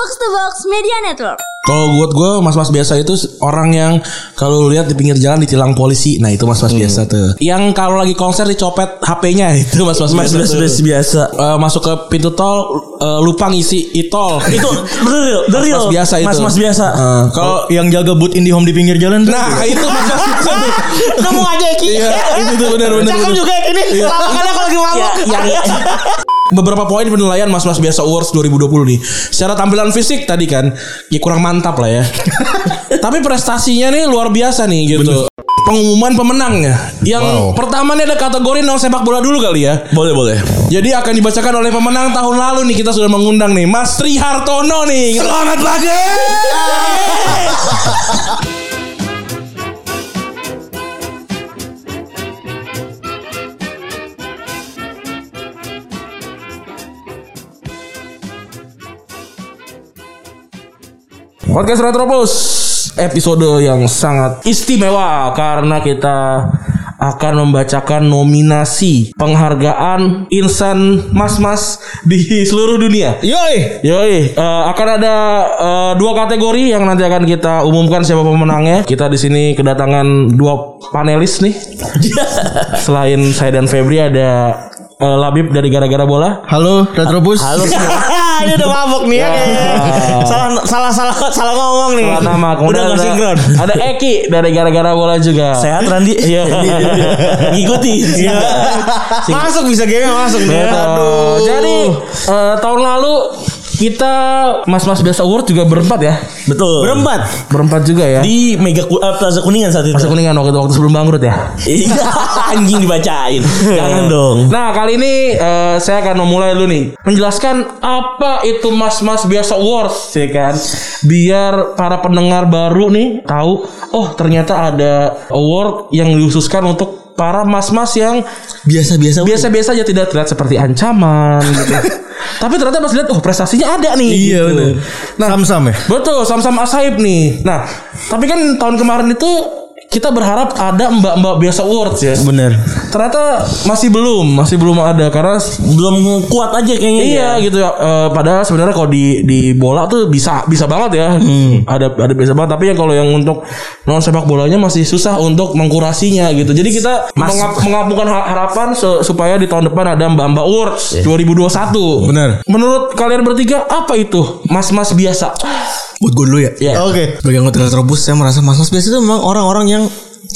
Box to Box Media Network. Kalau buat gue mas-mas biasa itu orang yang kalau lu lihat di pinggir jalan ditilang polisi. Nah itu mas-mas biasa tuh. Yang kalau lagi konser dicopet HP-nya itu mas-mas biasa. Mas tuh. mas biasa. Eh, masuk ke pintu tol eh, lupa ngisi e-tol. Itu real, real. Mas-mas biasa itu. Mas-mas biasa. Eh, kalau yang jaga boot IndiHome di pinggir jalan tuh. nah itu mas-mas biasa tuh. Kamu aja Eki. Iya, itu tuh benar-benar. Cakep juga ini. Lawakannya kalau lagi mabuk. yang beberapa poin penilaian mas-mas biasa awards 2020 nih. Secara tampilan fisik tadi kan, ya kurang mantap lah ya. Tapi prestasinya nih luar biasa nih gitu. Pengumuman pemenangnya. Yang pertama nih ada kategori non sepak bola dulu kali ya. Boleh boleh. Jadi akan dibacakan oleh pemenang tahun lalu nih kita sudah mengundang nih Mas Tri Hartono nih. Selamat pagi. Podcast Retropus episode yang sangat istimewa karena kita akan membacakan nominasi penghargaan insan mas-mas di seluruh dunia. Yoi. Yoi, eh, akan ada eh, dua kategori yang nanti akan kita umumkan siapa pemenangnya. Kita di sini kedatangan dua panelis nih. Selain saya dan Febri ada eh, Labib dari gara-gara bola. Halo Retropus. Halo semua. Ini udah mabuk nih ya. Salah salah salah salah ngomong nih. Salah nama. Udah Kemudian gak ada, sinkron. ada Eki dari gara-gara bola juga. Sehat Randi. Iya. Ngikuti. Masuk bisa game masuk nih. Betul. Jadi eh, tahun lalu kita mas-mas biasa award juga berempat ya. Betul. Berempat. Berempat juga ya. Di Mega eh, Plaza Kuningan saat itu. Masa kuningan waktu waktu sebelum bangkrut ya. Iya, anjing dibacain. Jangan dong. Nah kali ini eh, saya akan memulai dulu nih menjelaskan apa itu mas-mas biasa awards ya kan biar para pendengar baru nih tahu oh ternyata ada award yang dikhususkan untuk para mas-mas yang Biasa-biasa. biasa-biasa aja tidak terlihat seperti ancaman gitu. Tapi ternyata pas lihat oh prestasinya ada nih. Iya gitu. benar. Nah, Sam-sam ya. Betul, sam-sam asaib nih. Nah, tapi kan tahun kemarin itu kita berharap ada mbak-mbak biasa awards ya. Bener. Ternyata masih belum, masih belum ada karena Belum kuat aja kayaknya. Iya ya. gitu ya. Eh, padahal sebenarnya kalau di di bola tuh bisa bisa banget ya. Ada ada bisa banget. Tapi yang kalau yang untuk non sepak bolanya masih susah untuk mengkurasinya gitu. Jadi kita mengap- mengapunkan ha- harapan se- supaya di tahun depan ada Mbak Mbak Awards 2021. Benar. Menurut kalian bertiga apa itu mas-mas biasa? Buat gue dulu ya. Iya. Oke. Sebagai anggota Retropus saya merasa mas-mas biasa itu memang orang-orang yang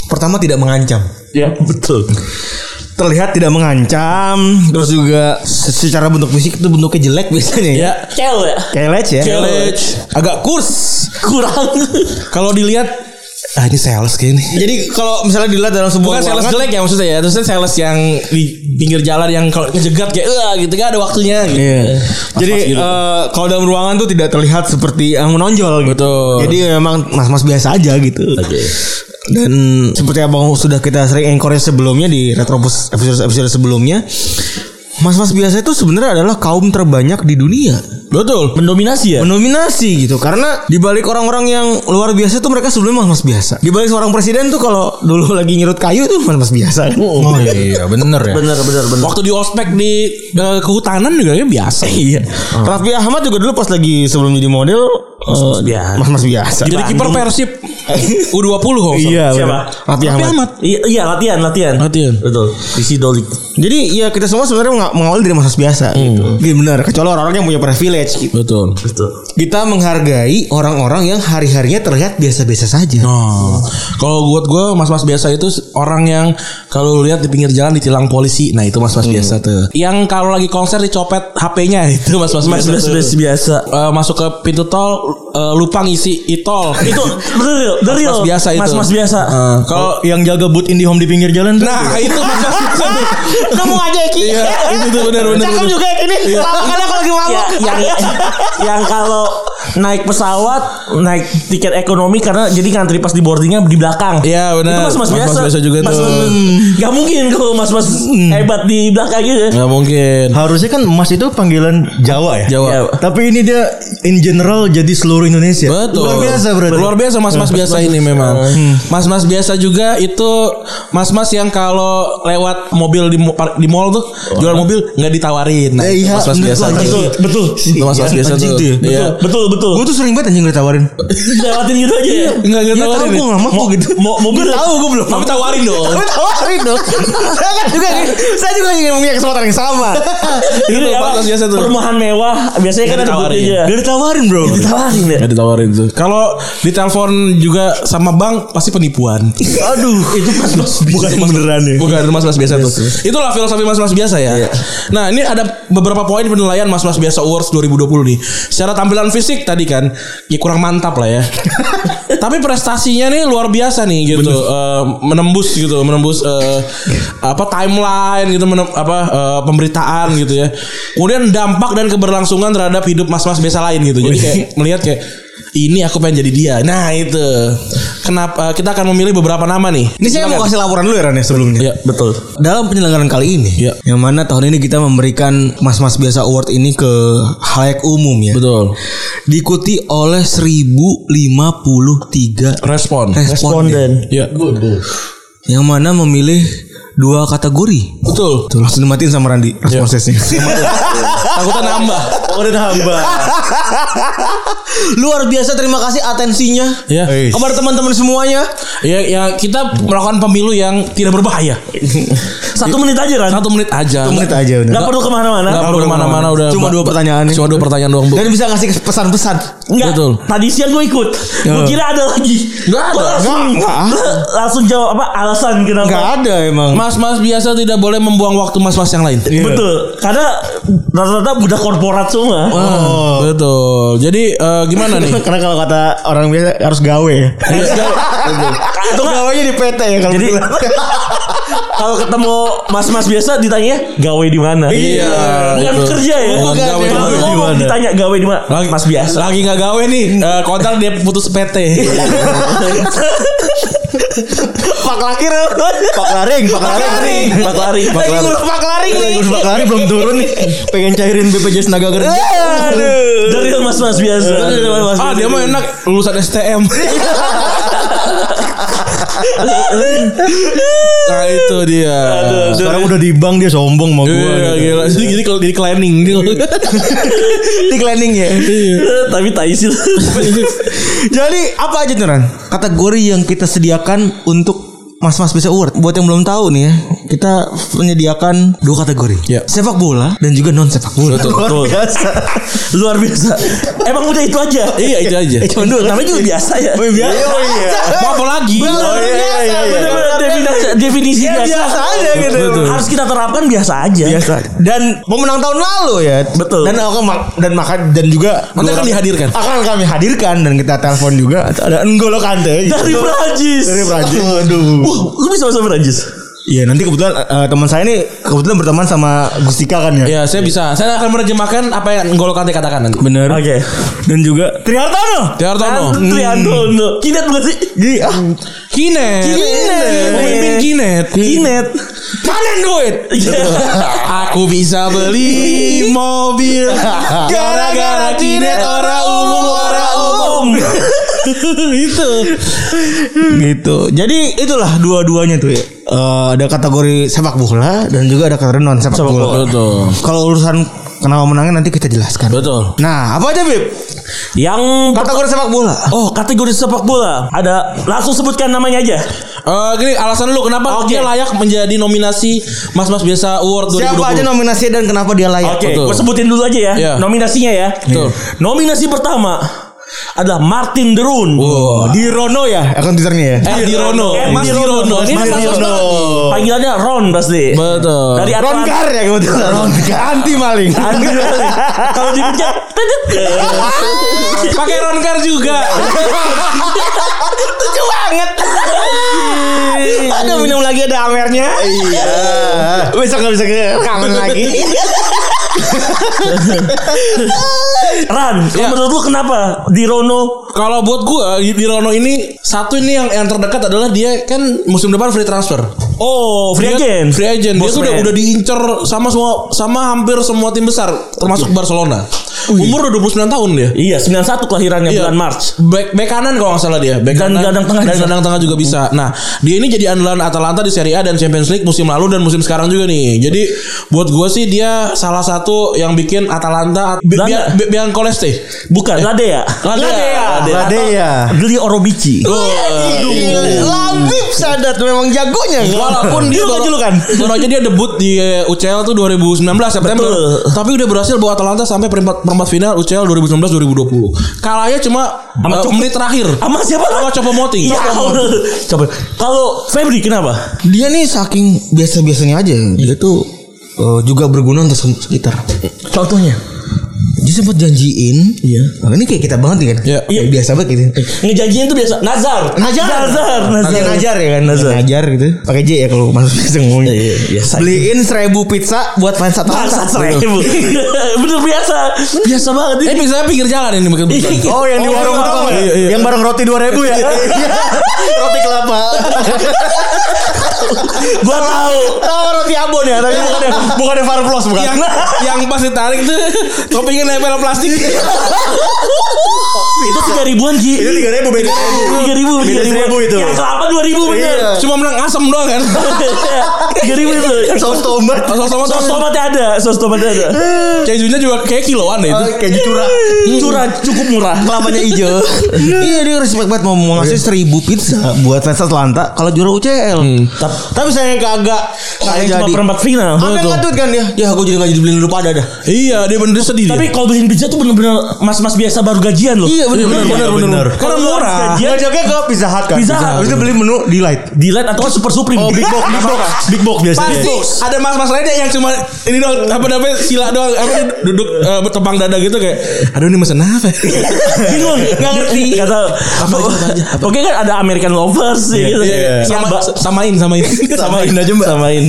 pertama tidak mengancam. Ya betul. Terlihat tidak mengancam, terus juga se- secara bentuk fisik itu bentuknya jelek biasanya ya. Ya. Cel ya. Kayak lec ya. Challenge. Agak kurs. Kurang. Kalau dilihat ah ini sales kayak ini. Jadi kalau misalnya dilihat dalam sebuah Bukan sales jelek ya maksudnya ya. Terusnya sales yang di pinggir jalan yang kalau ngejegat kayak wah gitu gak ada waktunya gitu. Iya. Jadi gitu. eh, kalau dalam ruangan tuh tidak terlihat seperti yang menonjol gitu. Betul. Jadi memang mas-mas biasa aja gitu. Dan seperti abang sudah kita sering encourage sebelumnya di Retropus episode episode sebelumnya, mas-mas biasa itu sebenarnya adalah kaum terbanyak di dunia. Betul. Mendominasi ya. Mendominasi gitu karena di balik orang-orang yang luar biasa tuh mereka sebelumnya mas-mas biasa. Di balik seorang presiden tuh kalau dulu lagi nyerut kayu tuh mas-mas biasa. kan? Oh iya bener ya. Bener bener bener. Waktu di ospek di eh, kehutanan juga ya biasa. Iya. Raffi Ahmad juga dulu pas lagi sebelum jadi model eh, biasa. mas-mas biasa. Jadi kiper Persib U20 kok. Iya, Siapa? Raffi Ahmad. Ahmad. Iya, iya latihan latihan. Latihan. Betul. Isi dolik. Jadi ya kita semua sebenarnya menga- mengawali dari mas-mas biasa gitu. Iya benar, kecuali orang-orang yang punya privilege gitu. Betul. Betul. Kita menghargai orang-orang yang hari-harinya terlihat biasa-biasa saja. Oh, kalau buat gue mas-mas biasa itu orang yang kalau lu lihat di pinggir jalan ditilang polisi. Nah itu mas-mas biasa tuh. Yang kalau lagi konser dicopet HP-nya itu mas-mas Mas biasa. biasa tuh. biasa. Eh, masuk ke pintu tol eh, lupa ngisi e-tol. Itu the real, the real. Mas-mas biasa itu. Mas mas biasa. Eh, Kalau yang jaga boot IndiHome di pinggir jalan tuh. nah itu. Kamu aja Eki. Iya, itu tuh benar-benar. Cakep juga ini. Lawakannya kalau lagi mabuk. yang yang kalau naik pesawat naik tiket ekonomi karena jadi ngantri pas di boardingnya di belakang. Iya, benar. Itu mas mas Mas-mas biasa. biasa juga Mas- tuh. mas- Gak mungkin kalau mas mas hebat di belakang gitu. Nggak mungkin. Harusnya kan Mas itu panggilan Jawa ya. Jawa. Ya, Tapi ini dia in general jadi seluruh Indonesia. Betul. Luar biasa berarti. Luar biasa mas-mas biasa ini memang. Mas-mas biasa juga itu mas-mas yang kalau lewat mobil di di mall tuh jual mobil nggak ditawarin. Nah, Eh, iya, mas-mas biasa. Betul. Itu mas-mas Iya, biasa tuh. Iya. Betul betul. Gue tuh sering banget anjing ditawarin. Lewatin gitu aja ya. Enggak enggak Ya tahu tawarin. gue ya? gak mau gitu. Mau mobil Tahu gue belum. Tapi tawarin dong. Tapi tawarin dong. saya kan juga saya juga ingin punya kesempatan yang sama. Gitu ya, Pak. biasa tuh. Perumahan mewah biasanya kan ada buktinya. Gak ditawarin bro. Ditawarin ya. Ditawarin tuh. Kalau ditelepon juga sama bank pasti penipuan. Aduh. Itu pas bukan beneran ya. Bukan mas-mas biasa tuh. Itulah filosofi mas-mas biasa ya. Nah, ini ada beberapa poin penilaian mas-mas biasa Awards 2020 nih. Secara tampilan fisik tadi kan ya kurang mantap lah ya. Tapi prestasinya nih luar biasa nih gitu. Eh, menembus gitu, menembus eh, apa timeline gitu menem- apa eh, pemberitaan gitu ya. Kemudian dampak dan keberlangsungan terhadap hidup mas-mas biasa lain gitu. Jadi kayak melihat kayak ini aku pengen jadi dia. Nah, itu. Kenapa kita akan memilih beberapa nama nih. Ini saya mau kasih laporan dulu ya Ran ya sebelumnya. Iya, betul. Dalam penyelenggaraan kali ini, Iya. yang mana tahun ini kita memberikan mas-mas biasa award ini ke halayak umum ya. Betul. Diikuti oleh 1053 Respon. responden. Ya. Yang mana memilih dua kategori. Betul. Tuh langsung dimatiin sama Randi responsesnya. Takutnya nambah. Udah nambah. Luar biasa terima kasih atensinya. Ya. Kepada teman-teman semuanya. Ya, ya kita melakukan pemilu yang tidak berbahaya. Satu menit aja kan. Satu menit aja. Satu menit aja udah. Gak perlu ke mana-mana. Nggak perlu ke mana-mana udah. Cuma dua pertanyaan nih. Cuma dua pertanyaan doang bu. Dan bisa ngasih pesan-pesan. Enggak. Betul. Tadi siang gue ikut. Gue kira ada lagi. Nggak ada. Langsung, Nggak, nggak. langsung jawab apa alasan kenapa. Gak ada emang. Mas-mas biasa tidak boleh membuang waktu mas-mas yang lain. Betul. Karena rata-rata budak korporat semua. Oh. Betul. Jadi eh, gimana nih? Karena kalau kata orang biasa harus gawe ya. Atau gawenya di PT ya kalau Jadi bilang. kalau ketemu mas-mas biasa ditanya gawe di mana? Iya, Bukan itu. kerja ya. Bukan Bukan. gawe di mana. ngomong ditanya gawe di mana? Lagi, Mas biasa. Lagi nggak gawe nih. eh, kontrak dia putus PT. Pak Lakir. Pak Laring, Pak Laring. Pak lari. Pak Laring. Pak Laring nih. Pak Laring belum turun nih. Pengen cairin BPJS tenaga kerja. Aduh. Dari mas-mas biasa. Dari mas-mas ah dia mah enak lulusan STM. nah itu dia. Sekarang udah di bank dia sombong mau Iya, gua. gila. Jadi, jadi kalau di cleaning dia. Di cleaning ya. Tapi tai sih. Jadi apa aja tuh Ran? Kategori yang kita sediakan untuk Mas-mas bisa award. Buat yang belum tahu nih ya, kita menyediakan dua kategori. Ya. Sepak bola dan juga non sepak bola. Betul. Luar Betul. biasa. Luar biasa. Emang udah itu aja. iya itu aja. Eh, cuma dua. Namanya juga biasa ya. Oh, biasa. Oh, iya. Mau apa lagi? Bener, Oh, iya, iya, iya, iya. Bener-bener definisi, definisi Ya, biasa. biasa aja gitu. Betul. Harus kita terapkan biasa aja. Biasa. Dan pemenang tahun lalu ya. Betul. Dan akan dan maka dan juga Nanti akan dihadirkan. akan kami hadirkan dan kita telepon juga ada N'Golo Kante Dari Prancis. dari Prancis. Aduh. Lu bisa bahasa Prancis? Iya nanti kebetulan eh, teman saya ini kebetulan berteman sama Gustika kan ya. Ya saya bisa. Saya akan menerjemahkan apa yang N'Golo Kante katakan nanti. Bener. Oke. Dan juga Trihartono. Tiartono. Triantono. Kinet bukan sih? Jadi ah, Kinet. Kinet. Pemimpin Kinet. Kinet. Panen duit. Iya. Aku bisa beli mobil gara-gara Kinet orang. itu gitu jadi itulah dua-duanya tuh ya Eh, ada kategori sepak bola dan juga ada kategori non sepak bola. Betul. Kalau urusan kenapa menangnya nanti kita jelaskan. Betul. Nah, apa aja Bib? Yang Kategori sepak bola. Oh kategori sepak bola Ada Langsung sebutkan namanya aja Eh gini alasan lu kenapa Oke. dia layak menjadi nominasi Mas-mas biasa award 2020. Siapa aja nominasi dan kenapa dia layak? Oke Betul. Gue sebutin dulu aja ya Iya. Nominasinya ya Betul. Nominasi pertama Adalah Martin Derun Oh, di Rono ya akun Twitternya ya. Eh di Rono. Eh, Mas Di Rono. Ini Mas Di Rono. Panggilannya Ron pasti Betul. Dari Atlant- Rongar ya kebetulan. Rongar anti maling. Anti maling. Kalau dipencet tedet. Pakai Ronkar juga. Lucu banget. Aduh minum lagi ada amernya. Iya. Besok nggak bisa ke rekaman lagi. Ran Ya. Menurut lu kenapa Di Rono Kalau buat gua di Rono ini satu ini yang yang terdekat adalah dia kan musim depan free transfer. Oh, free Dia- agent. Free agent. Dia tuh udah, udah diincer sama semua sama hampir semua tim besar termasuk Barcelona. Umur udah 29 tahun dia. Iya, 91 kelahirannya Iya. bulan March. Back, back kanan kalau nggak salah dia. Back Dan kanan, gelandang tengah dan gelandang tengah juga bisa. Nah, dia ini jadi andalan Atalanta di Serie A dan Champions League musim lalu dan musim sekarang juga nih. Jadi buat gue sih dia salah satu yang bikin Atalanta bi biang koleste. Bukan, Ladea. Ladea. Ladea. Gli Orobici. Labib sadat memang jagonya. Walaupun dia Julukan, baru, julukan. baru aja dia debut di eh, UCL tuh 2019 September. Betul. Tapi udah berhasil bawa Atalanta sampai perempat perempat final UCL 2019-2020. Kalahnya cuma Sama eh, Cok- menit terakhir. Sama siapa? Sama Copo Moting. Ya, coba. Kalau Febri kenapa? Dia nih saking biasa-biasanya aja. Dia tuh eh, juga berguna untuk sekitar. Contohnya? Dia sempat janjiin. Iya. Nah, ini kayak kita banget nih kan. Iya. Kayak biasa banget gitu. Ngejanjiin tuh biasa. Nazar. Nazar. Nazar. Najar, Najar ya kan. Nazar. Najar gitu. Pakai J ya kalau masuk biasa ngomongnya. Iya, iya, biasa. Beliin seribu pizza buat fans Atalanta. Bangsat seribu. Bener biasa. Biasa banget Eh, ini. misalnya pinggir jalan ini mungkin. Oh yang di Oh, warung iya, apa? iya, iya. Yang bareng roti 2000 ya? roti kelapa. Gua tahu. Oh roti abon ya, tapi bukan yang bukan yang Farplos bukan. yang yang pas ditarik tuh toppingnya nempel plastik. Itu tiga ribuan Ki. Itu 3000 beda. Tiga ribu. Beda seribu itu. Yang kelapa dua ribu bener. Iya. Cuma menang asam doang kan. Tiga ribu itu. Saus tomat. Saus tomat Sos tomatnya ada. Sos tomatnya ada. Kejunya juga kayak kiloan deh itu. Keju curah. Curah cukup murah. Kelapanya hijau. iya dia respect banget mau ngasih seribu pizza buat fans Atlanta kalau juara UCL. Tap- Tapi saya kagak kagak cuma perempat final. Ada yang ngadut kan dia? Ya aku jadi nggak jadi beliin lu pada dah. Iya, dia bener sedih. Tapi kalau beliin pizza tuh bener-bener mas-mas biasa baru gajian loh. Iya benar bener, bener, bener. Karena Karena murah. Gajian ke Pizza Hut kan. Pizza Hut. Habis itu beli menu delight. Delight atau super supreme. Oh big box, big box, big box biasanya. Pasti ada mas-mas lainnya yang cuma ini doang apa namanya sila doang apa duduk bertepang dada gitu kayak aduh ini mesen apa? ya?" Bingung, nggak ngerti. Kata Apa Oke kan ada American Lovers ya gitu. Iya, sama, samain samain. samain aja mbak samain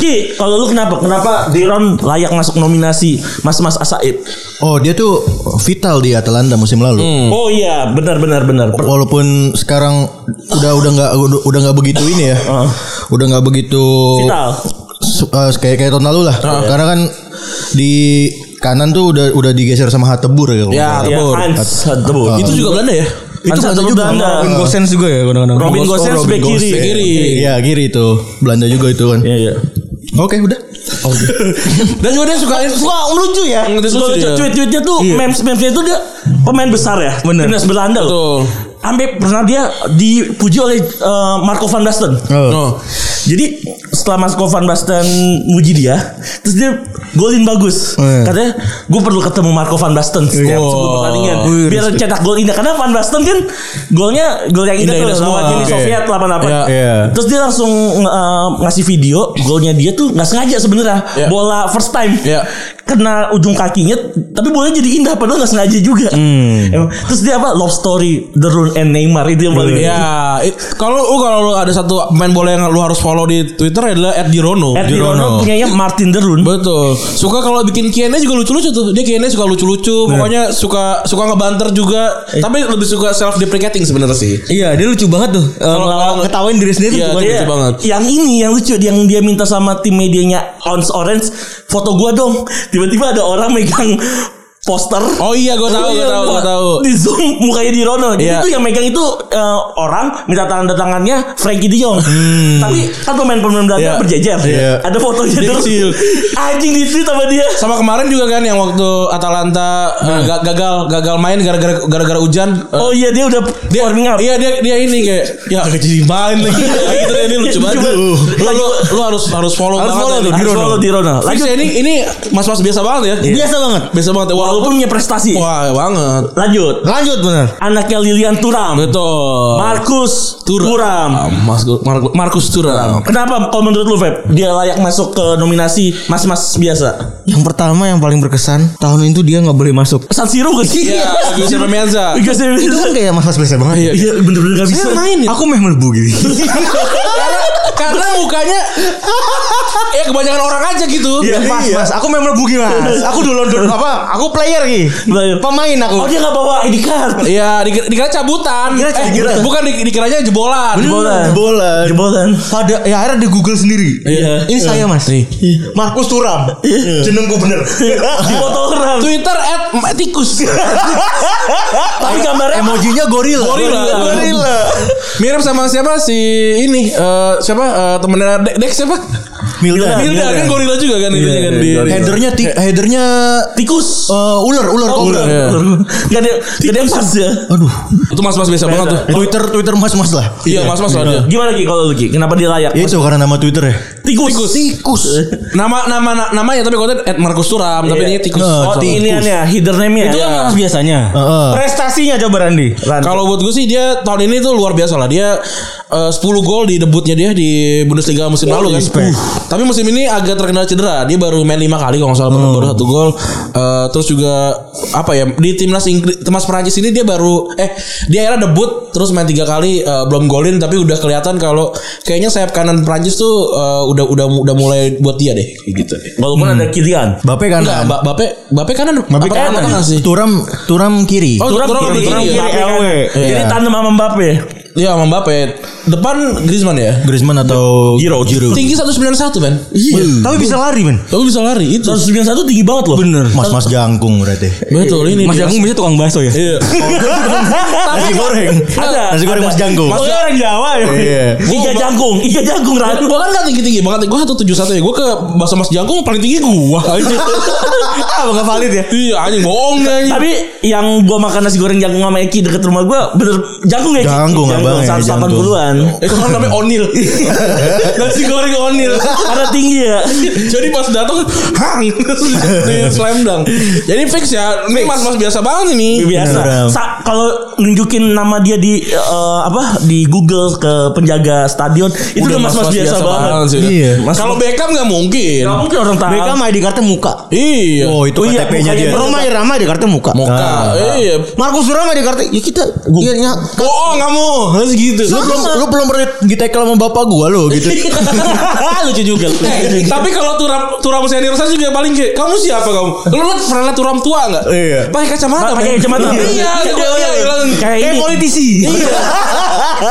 Ki kalau lu kenapa kenapa Diron layak masuk nominasi Mas Mas Asaib Oh dia tuh vital di Atalanta musim lalu. oh iya benar benar benar Walaupun sekarang udah udah nggak udah nggak begitu ini ya, Ah. udah nggak begitu Vital. eh, kayak kayak tahun lalu lah. Karena kan di kanan tuh udah udah digeser sama Hatebur ya. Ya, salah. ya Tebur. Hans Tebur Itu juga Belanda ya? itu Belanda juga. Belanda Robin Gosens juga ya kadang-kadang. Robin Gosens back kiri. Iya kiri itu Belanda juga itu kan. Iya iya Oke udah. Dan juga dia suka Suka lucu ya Suka lucu dia. Tweet-tweetnya tuh Memes-memesnya tuh dia Pemain besar ya Bener. Timnas Belanda loh Betul. Sampai pernah dia dipuji oleh eh, Marco van Basten Oh. Jadi setelah Marco van Basten muji dia, terus dia golin bagus. Eh. Katanya gue perlu ketemu Marco van Basten setiap Oh. sebelum pertandingan biar cetak gol indah. Karena van Basten kan golnya gol yang indah, Indah-indah tuh semua. lawan Uni. Soviet 88. Iya. Iya. Terus dia langsung eh, ngasih video golnya dia tuh nggak sengaja sebenarnya Iya. bola first time. Iya. Kena ujung kakinya tapi bolanya jadi indah padahal nggak sengaja juga. Emang. Terus dia apa love story The Rune and Neymar itu yang paling Ya, it- kalau lu kalau lu ada satu pemain bola yang lu harus follow di Twitter adalah @dirono. Ed Dirono punyanya Martin Derun. Betul. Suka kalau bikin Q&A juga lucu-lucu tuh. Dia Q&A suka lucu-lucu. Pokoknya suka suka ngebanter juga. Tapi lebih suka self deprecating sebenarnya sih. Iya dia lucu banget tuh. Eh, Kalau- Ngetawain diri sendiri Iya, tuh. dia- lucu banget. Yang ini yang lucu yang dia minta sama tim medianya Ons Orange foto gua dong. Tiba-tiba ada orang megang poster. Oh iya, gue tahu, gue tahu, gue tahu. Di zoom mukanya di Rono. Jadi Iya. itu yang megang itu eh, orang minta tanda tangannya Frankie De Jong. Tapi kan pemain-pemain Belanda Hmm. Iya. berjejer. Iya. Ada fotonya terus. Anjing di tweet sama dia. Sama kemarin juga kan yang waktu Atalanta eh, ga- gagal gagal main gara-gara gara-gara hujan. Eh, Oh iya dia udah dia warming up. Iya dia dia ini kayak ya gak jadi main lagi. gitu ini lucu banget. Lu, lu, lu harus harus follow Harus banget follow ya. tuh, Harus follow di Rono. Lanjut Lanjut. ini ini mas-mas biasa banget ya. Biasa banget. Biasa banget ya. Walaupun Walaupun punya prestasi. wah banget. Lanjut. Lanjut bener. Anaknya Lilian Turam. Betul. Markus Turam. Turam. Mas Mar- Markus Turam. Kenapa kalau menurut lu Feb dia layak masuk ke nominasi mas-mas biasa? Yang pertama yang paling berkesan tahun itu dia nggak boleh masuk. San Siro gak sih? Iya, Giuseppe Meazza. Itu kan kayak mas-mas biasa banget. Iya. Iya bener-bener gak bisa. Saya main ya. Aku meh melebu gitu. karena mukanya ya kebanyakan orang aja gitu. Iya, mas, mas, aku memang bugi mas. Aku dulu dulu apa? Aku player ki. Player. Pemain aku. Oh dia gak bawa ID card. Iya, dikira, dikira cabutan. Dikira Eh, cabutan. bukan di- dikiranya jebolan. Jebolan. Bola. Jebolan. Pada ya akhirnya di Google sendiri. Iya. Ini saya mas. Nih. Markus Turam. Jenengku bener. Di foto orang. Twitter at tikus. Tapi gambarnya Emojinya gorila. Gorila. Gorila. Mirip sama siapa si ini eh, siapa eh, temennya Dek, Dek siapa? Milda. Milda kan gorila juga kan itunya kan di. Headernya ti- headernya tikus. eh, ular, ular, Oh, ular. Iya. Gak ada gak ada pas ya. Aduh. Itu mas-mas biasa banget tuh. Twitter Twitter mas-mas lah. Iya, mas-mas lah dia. Gimana Ki kalau lu Ki? Kenapa dia layak? Ya itu karena nama Twitter ya. Tikus. Tikus. Nama nama na- namanya tapi konten at Markus Turam tapi Iya. ini tikus. Oh, Oh, di iniannya, hidden name-nya. Itu kan mas biasanya. Heeh. Prestasinya coba Randi. Ran. Kalau buat gue sih dia tahun ini tuh luar biasa lah. Dia eh, 10 gol di debutnya dia di Bundesliga musim lalu kan. Uh, tapi musim ini agak terkena cedera. Dia baru main 5 kali kalau nggak salah baru satu gol. Eh, terus juga apa ya di timnas Inggris, timnas Prancis ini dia baru eh dia akhirnya debut terus main tiga kali eh, belum golin tapi udah kelihatan kalau kayaknya sayap kanan Prancis tuh eh, udah udah udah mulai buat dia deh gitu deh. Walaupun ada Kylian. Bape kan. Enggak, Bape Bape kanan Bape apa kanan. tengah sih? Turam Turam kiri. Oh, Turam Turam kiri, kiri, Turam kiri. Iya. Jadi tandem sama Mbappe. Iya sama Mbappe. Depan Griezmann ya. Griezmann atau Giroud. Giroud. Tinggi 191 men. Iya. Tapi bisa lari men. Tapi bisa lari itu. 191 tinggi banget loh. Bener. Mas-mas jangkung berarti. Betul ini. Mas. Jagung bisa tukang bakso ya. Iya. Nasi goreng. Ada. Nasi goreng Mas Jangkung. Oh, orang Jawa ya. Iya. Iga jangkung, iga jangkung Ran. Gua kan gak tinggi-tinggi banget. Gua 171 ya. Gua ke Bakso Mas Jangkung paling tinggi gua. Anjing. Ah, nggak valid ya? Iya anjing bohong anjing. Tapi yang gua makan nasi goreng jangkung sama Eki deket rumah gua bener jangkung ya? Jangkung, abang ya, 180-an. Itu kan namanya Onil. Nasi goreng Onil. Karena tinggi ya. Jadi pas datang hang slam dunk. Jadi fix ya. Ini mas-mas biasa banget ini. biasa. Sa- kalau nunjukin nama dia di eh, apa di Google ke penjaga stadion itu udah mas-mas biasa, banget. sih. Iya. Mas- Kalau Beckham nggak mungkin. Nggak mungkin orang tahu. Beckham ID kartu muka. Iya. Oh, itu Oh iya, KTP-nya mukanya dia. Roma Irama ID kartu muka. Muka. Iya. Markus Turam ID kartu. Ya kita. Iya, ya. Bohong kamu. Harus gitu. Lu belum lu belum pernah ditekel sama bapak gua lo gitu. Lucu juga. Eh, tapi kalau turam turam senior saya juga paling kayak kamu siapa kamu? Lu pernah lihat turam tua enggak? Iya. Pakai kacamata. Pakai kacamata. Iya, Iya, iya, iya, iya, iya. iya. Kayak politisi.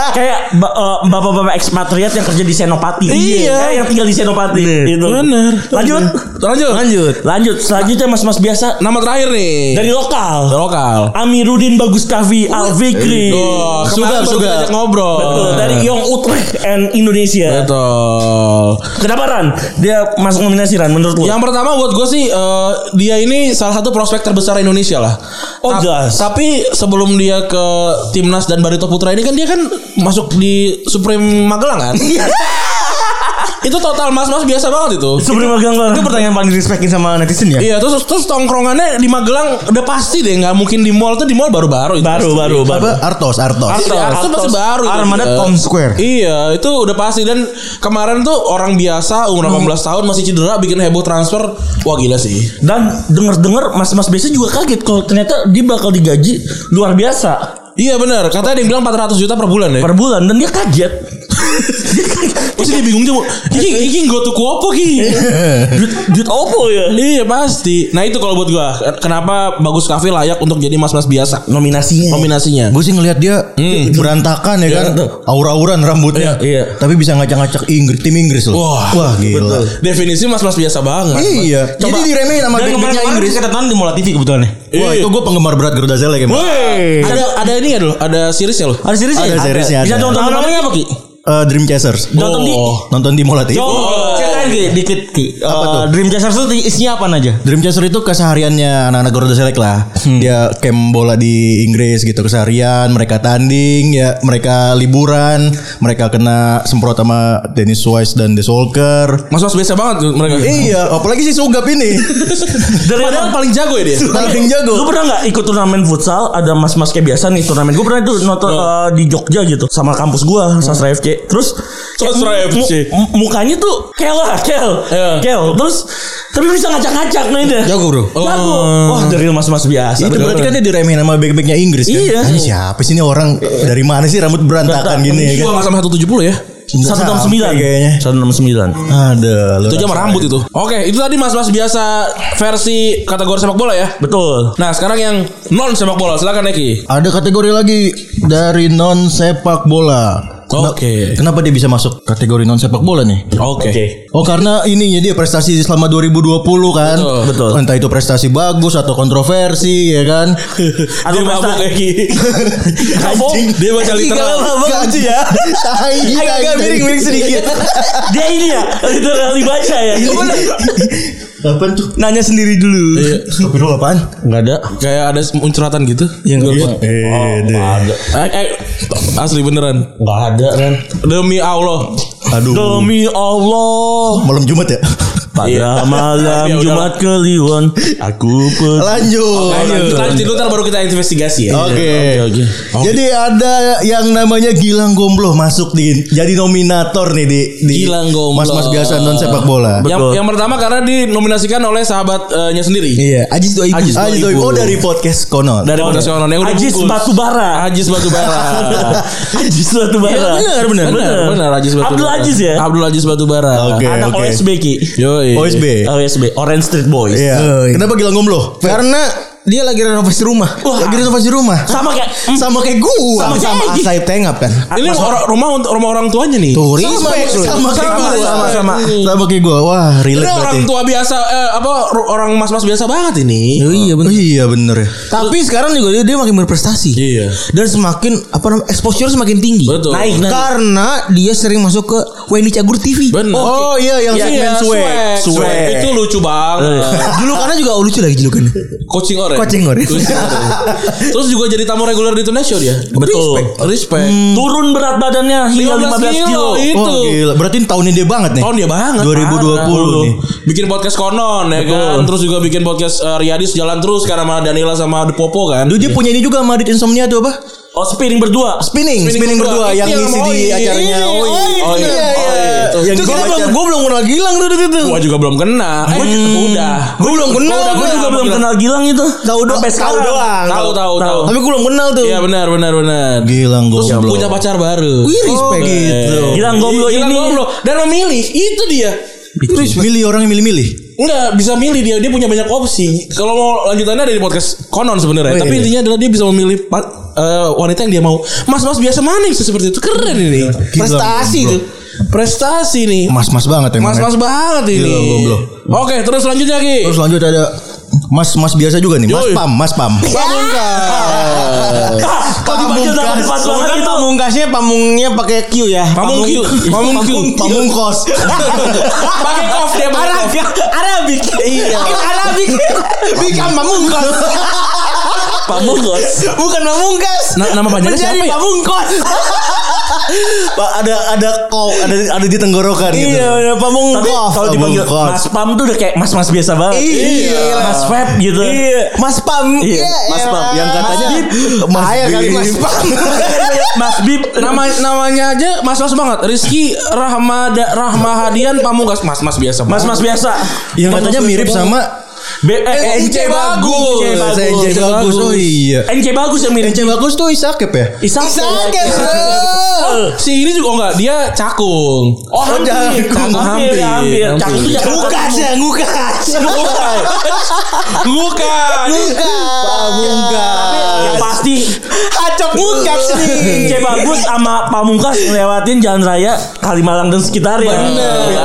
Kayak ba- bapak-bapak ekspatriat yang kerja di Senopati. Iya. Yang tinggal di Senopati. Itu. Bener. Lanjut. Lanjut. Lanjut. Lanjut. Selanjutnya mas-mas biasa Nama terakhir nih. dari lokal. lokal. Amirudin Bagus Kavi Al Fikri. Oh, Sugar, baru sugar. Kita ajak ngobrol. Betul, dari Young Utrecht and Indonesia. Betul. Kenapa Ran? Dia masuk nominasi Ran menurut lu? Yang pertama buat gue sih eh, dia ini salah satu prospek terbesar Indonesia lah. Oh, Ta- jelas. Tapi sebelum dia ke timnas dan Barito Putra ini kan dia kan masuk di Supreme Magelang kan. Itu total mas-mas biasa banget itu. Sebelum magang Itu pertanyaan paling direspekin sama netizen ya. Iya terus terus tongkrongannya di Magelang udah pasti deh nggak mungkin di mall tuh di mall baru-baru itu baru pasti. baru baru. Apa? Artos, Artos. Artos, Artos pasti baru. Armada Iya. Tom Square. Iya itu udah pasti dan kemarin tuh orang biasa umur 18 tahun masih cedera bikin heboh transfer wah gila sih. Dan denger-denger mas-mas biasa juga kaget kalau ternyata dia bakal digaji luar biasa Iya benar katanya dia bilang 400 juta per bulan ya. per bulan dan dia kaget. Pasti dia bingung juga. Iki iki gue tuh apa ki? duit, duit opo ya? Iya pasti. Nah itu kalau buat gua kenapa bagus kafe layak untuk jadi mas-mas biasa Nominasinya. nominasinya. Gue sih ngelihat dia berantakan ya kan, tuh. aura-auran rambutnya. Iya, iya. Tapi bisa ngacak-ngacak Inggris, tim Inggris loh. Wah, Wah gila. Definisi mas-mas biasa banget. Iya. Jadi diremehin sama kemarin-kemarin Inggris. kita tonton di Mola TV kebetulan nih. Wah itu gue penggemar berat Garuda Zelek emang. Ada ada ini ya dulu, ada seriesnya loh. Ada series Ada seriesnya Bisa ada. nonton namanya apa Ki? Eh, Dream Chasers. Nonton di Oh. Nonton di Mola TV. Oh, Ceritain Ki, dikit Ki. Apa Eh, tuh? Dream Chasers tuh isinya apa aja? Dream Chaser itu kesehariannya anak-anak Garuda Select lah. Dia camp bola di Inggris gitu keseharian, mereka tanding, ya mereka liburan, mereka kena semprot sama Dennis Wise dan The Solker. Mas-mas biasa banget tuh mereka. Iya, apalagi si Sugap ini. Dari Padahal paling jago ya dia. Paling jago. Lu pernah nggak ikut turnamen futsal? Ada mas-mas kayak biasa nih turnamen. Gue pernah itu nonton eh, di Jogja gitu sama kampus gua Sastra FC. Terus kayak FC. mu- mukanya tuh kel lah, kel, Iya. kel. Terus tapi bisa ngacak-ngacak nih dia. Jago, Bro. Jago. Wah dari mas-mas biasa. Itu berarti kan dia diremehin sama back-backnya Inggris kan? Iya. Ini siapa sih ini orang dari mana sih rambut berantakan gini ya kan? Sampai 170 ya. Satu enam sembilan kayaknya. Satu enam sembilan Ada. lu Itu aja mah rambut itu. Oke, itu tadi mas-mas biasa versi kategori sepak bola ya. Betul Nah, sekarang yang non sepak bola, silakan Eki. Ada kategori lagi dari non sepak bola. Oke. Kenapa dia bisa masuk kategori non sepak bola nih? Oke. Oke Oh karena ininya dia prestasi selama 2020 kan. Betul. Betul. Entah itu prestasi bagus atau kontroversi ya kan. Atau Dia mabuk Eki. Anjing. Dia baca literal. Gak lucu ya. Tai. Agak miring-miring sedikit. Dia ini ya Literally baca ya Apaan tuh? Nanya sendiri dulu. Kopi dulu apaan? Enggak ada Kayak ada muncratan gitu. Yang Iya. Oh, nggak ada Eh, eh, asli beneran. Enggak ada kan Demi Allah. Aduh. Demi Allah Malam Jumat ya? Pada malam Ya, Jumat. Kliwon Aku pergi Lanjut. Lanjut, lanjut dulu ntar baru kita investigasi ya. Oke. oke. Jadi ada yang namanya Gilang Gomblo masuk di jadi nominator nih di, di Gilang Gomblo. Mas-mas biasa non sepak bola. Yang, Betul. yang pertama karena dinominasikan oleh sahabatnya sendiri. Iya, Ajis doa ibu. Ajis. Ah, itu oh dari podcast konon. Dari podcast konon yang udah Ajis. Batubara Ajis Batubara. Ajis Batubara Iya, benar, benar, benar, benar, Ajis Batubara. Abdul Ajis ya Abdul Ajis Batubara. Oke. Anak. OSB Ki Yoi. OSB. OSB Orange Street Boys Iya. Oh, iya. Kenapa Gilang Gomblo? Karena dia lagi renovasi rumah. Lagi renovasi rumah. Sama kayak Sama kayak gua. Sama Sama, kayak. Asaib Tengap kan. Ini orang rumah untuk rumah orang tuanya nih. Tuh, Sama, respect sama, kayak Sama, gua. sama, sama, sama. sama kayak gua. Wah, relate berarti. orang tua biasa eh, apa orang mas-mas biasa banget ini. Oh, iya Oh, benar. iya bener ya. Tapi sekarang juga dia, dia makin berprestasi. Iya. Dan semakin apa namanya exposure semakin tinggi. Betul. Naik, naik. Karena dia sering masuk ke Wendy Cagur TV. Benar. Oh iya yang segmen Iya, swag. swag. Swag. Itu lucu banget. Julukannya juga oh, lucu lagi julukannya. Coaching orange. Coaching orange. Terus juga jadi tamu reguler di Tonight Show dia. Betul. Respect. Respect. Turun berat badannya hingga 15 kilo. Itu. Wah, gila. Berarti tahunnya dia banget nih. Tahun dia banget. 2020 parah. nih. Bikin podcast konon ya kan. Terus juga bikin podcast uh, Riyadis jalan terus karena sama Danila sama The Popo kan. Dia punya ini juga sama Adit Insomnia tuh apa? Oh spinning berdua. Spinning, spinning, Spinning berdua, berdua. yang Itu ngisi sama di Oi. acaranya. Oh, iya, Oh, iya. iya, Oh, iya. itu. Yang Itu gua kita baca- belum, gue belum kenal Gilang tuh di situ. Gua juga belum kena. Eh, udah. Gue belum kenal. Gue gua. juga belum kenal Gilang itu. Tahu doang. Tahu doang. Tahu tahu tahu. Tapi gue belum kenal tuh. Iya benar benar benar. Gilang Terus goblok. punya pacar baru. Wih, respect. gitu. Gilang Gomblo Gilang ini. Gomblo. dan memilih itu dia. Milih orang yang milih-milih. Enggak bisa milih dia dia punya banyak opsi. Kalau mau lanjutannya dari podcast konon sebenarnya. Oh, iya, Tapi iya. intinya adalah dia bisa memilih eh, wanita yang dia mau. Mas-mas biasa mana bisa seperti itu keren ini. Prestasi tuh. Prestasi nih. Mas-mas banget emang. Mas-mas banget ini. Gomblo. Oke, terus selanjutnya Ki. Terus lanjut ada Mas Mas biasa juga nih, Mas Yoi. Pam, Mas Pam. Banget Kan itu. pamungkasnya pamungnya pakai Q ya. Pamung Q. Pamung Q. Pamungkos. Pakai kof dia pakai kof. Arabik. Arabik. Iya. Arabik. Bukan pamungkas. Pamungkos. Bukan pamungkas. Na- nama panjangnya siapa ya? Pamungkos. Pak ada ada kok ada ada di tenggorokan gitu. Iya, ada Tapi pamungkas. kalau dipanggil. Mas Pam tuh udah kayak mas-mas biasa banget. Iya. Mas Feb gitu. Iya. Mas Pam. Iya, Mas Pam. Yang katanya Mas Bahaya kali. Mas Pam. Mas Bib Nama namanya aja mas-mas banget. Rizky Rahmada Rahmahadian Pamungkas. Mas-mas biasa. banget. mas-mas biasa. yang katanya mirip sama B eh, NC bagus. NC bagus. NC bagus. Oh iya. NC bagus yang mirip NC bagus tuh Isakep ya? Isak. Sakit bro. Si ini juga enggak, dia cakung. Oh, hampir. Cakung, hampir, hampir. Cakung tuh Ngukas Timur. ya, ngukas. Bukan. Bukan. Yang pasti Acok ngukas nih. NC bagus sama Pamungkas ngelewatin jalan raya Kalimalang dan sekitarnya.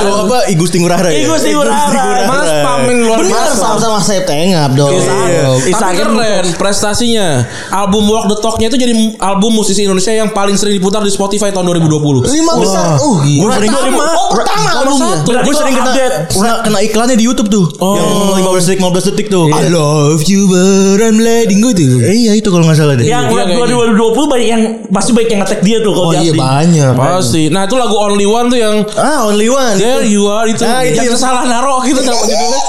Itu apa? Igusti Ngurah Rai. ya? Igusti Ngurah Rai. Mas Pamin luar Benar biasa. Sama-sama saya tengap dong. Iya. Tapi Isakep keren prestasinya. Album Walk the Talk-nya itu jadi album musisi Indonesia yang paling sering diputar di Spotify tahun 2020. Lima besar. Uh, Gue gila. sering Pertama. Oh, pertama Nomor albumnya. Gue sering kena, kena, iklannya di YouTube tuh. Yang 15 detik 15 detik tuh. I love you but I'm letting go tuh. Eh, iya itu kalau nggak salah deh. Yang Iya, kayaknya. 2020 banyak yang pasti banyak yang ngetek dia tuh kalau Oh iya banyak. Pasti. Nah, itu lagu Only One tuh yang Ah, only one. There you are itu. Ah, itu yang yang- salah naruh gitu nama judulnya.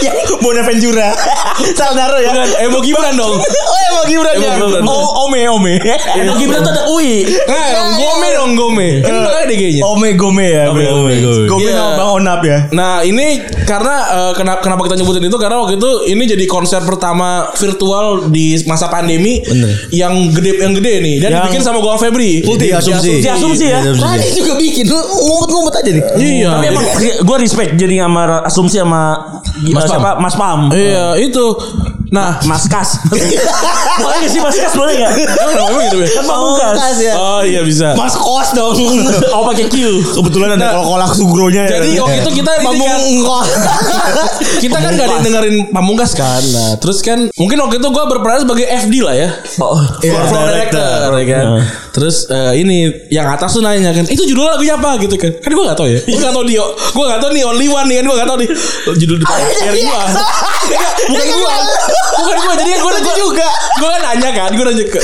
Ya, Bonaventura. Salah naruh ya. Bukan Emo Gibran dong. Oh, Gibran Emang ya. Gibran. Oh, Ome, Ome. Emang Gibran tuh ada UI. Nah, dong Gome dong Gome. Kan makanya DG-nya. Ome Gome ya. Ome, Ome, Gome. Gome Iya. sama Bang Onap ya. Nah ini karena eh, kenapa kenapa kita nyebutin itu karena waktu itu ini jadi konser pertama virtual di masa pandemi yang gede yang gede nih dan Yang- dibikin sama gua Febri. Putih asumsi. Asumsi ya. Tadi juga bikin lu ngumpet-ngumpet aja nih. Iya. Tapi emang gue respect jadi sama asumsi sama Mas Pam. siapa Mas Pam. Iya, itu. Nah, Mas Kas. boleh gak sih Mas Kas boleh gak? emang gitu ya? Kan Pamungkas. ya. Oh iya bisa. Mas kos dong. Oh pakai Q. Kebetulan ada kolak sugronya. Jadi waktu itu kita ini kan, Pamungkas. kita kan gak ada yang dengerin pamungkas kan. Nah, terus kan mungkin waktu itu gua berperan sebagai FD lah ya. Oh, Floor, floor director, ya kan. Terus eh, ini yang atas tuh nanya kan, itu judul lagunya apa gitu kan? Kan gue gak tau ya. Gue gak tau nih, gue gak tau nih only one nih kan gue gak tau nih judul gue. Bukan gue, bukan gue. Jadi gue nanya juga. Gue kan nanya kan, gue nanya ke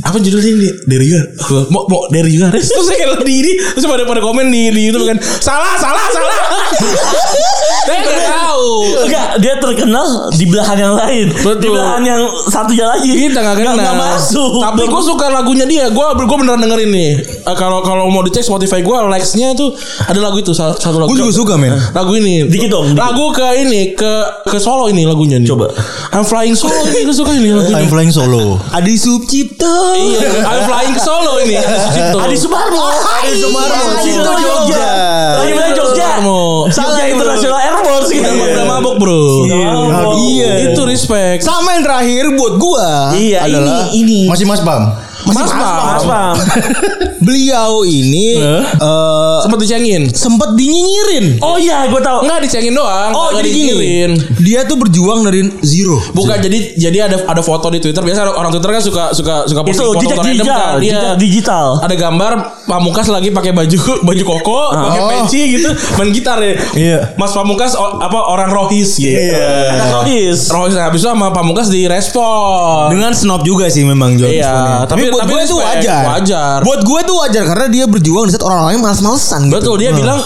apa judulnya ini dari juga mau mau dari juga terus saya kayak di ini terus pada pada komen di di YouTube kan salah salah salah saya nggak tahu Enggak, dia terkenal di belahan yang lain. Betul. Di belahan yang satunya lagi. kita nggak kenal Nggak masuk. tapi gue suka lagunya dia gue gue beneran dengerin nih Eh, kalau kalau mau dicek Spotify gue likesnya tuh ada lagu itu satu lagu Gue juga suka men. lagu ini Dikit dong, dikit. lagu ke ini ke ke Solo ini lagunya nih Coba. I'm Flying Solo ini gue suka ini lagunya I'm flying solo. Adi Sucipto. iya I'm Flying ke Solo ini Adi Sucipto. Adi Sumarmo. Adi Sumarmo, Itu Jogja. Jogja. Lagi main Jogja. Sumarmo. Jogja International Airport gitu. Udah, udah mabok bro Iya. itu respect Sama yang terakhir buat gua Iya, ini adalah ini. Masih Mas Pam. Mas Mas beliau ini eh sempat dicengin sempat dinyinyirin. Oh iya, gue tahu. Enggak dicengin doang Oh, nggak jadi gini. dinyinyirin. Dia tuh berjuang dari zero. Bukan jadi jadi ada ada foto di Twitter biasa orang Twitter kan suka suka suka posting foto jejak random digital, kan. Iya. jejak digital. Ada gambar Pamungkas lagi pakai baju baju koko, pakai peci gitu, main gitar ya. Iya. Mas Pamungkas o- apa orang rohis gitu. Kata Rohis. Rohis nah, habis itu sama Pamungkas direspon. Dengan snob juga sih memang John. Iya, tapi, buat tapi gue itu wajar. wajar. Buat gue itu wajar karena dia berjuang di saat orang lain malas-malesan gitu. Betul dia bilang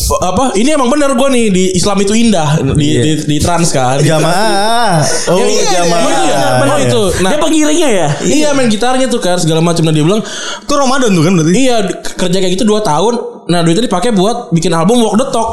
apa ini emang benar gue nih di Islam itu indah di di, di trans kan Jamaah. Oh, Iya, iya, jamaah. iya, iya, benar Iya. itu nah Dia pengiringnya ya? iya main gitarnya tuh kan segala macam nah dia bilang Itu Ramadan tuh kan berarti. Iya di- kerja kayak gitu 2 tahun Nah duitnya dipakai buat bikin album Walk the Talk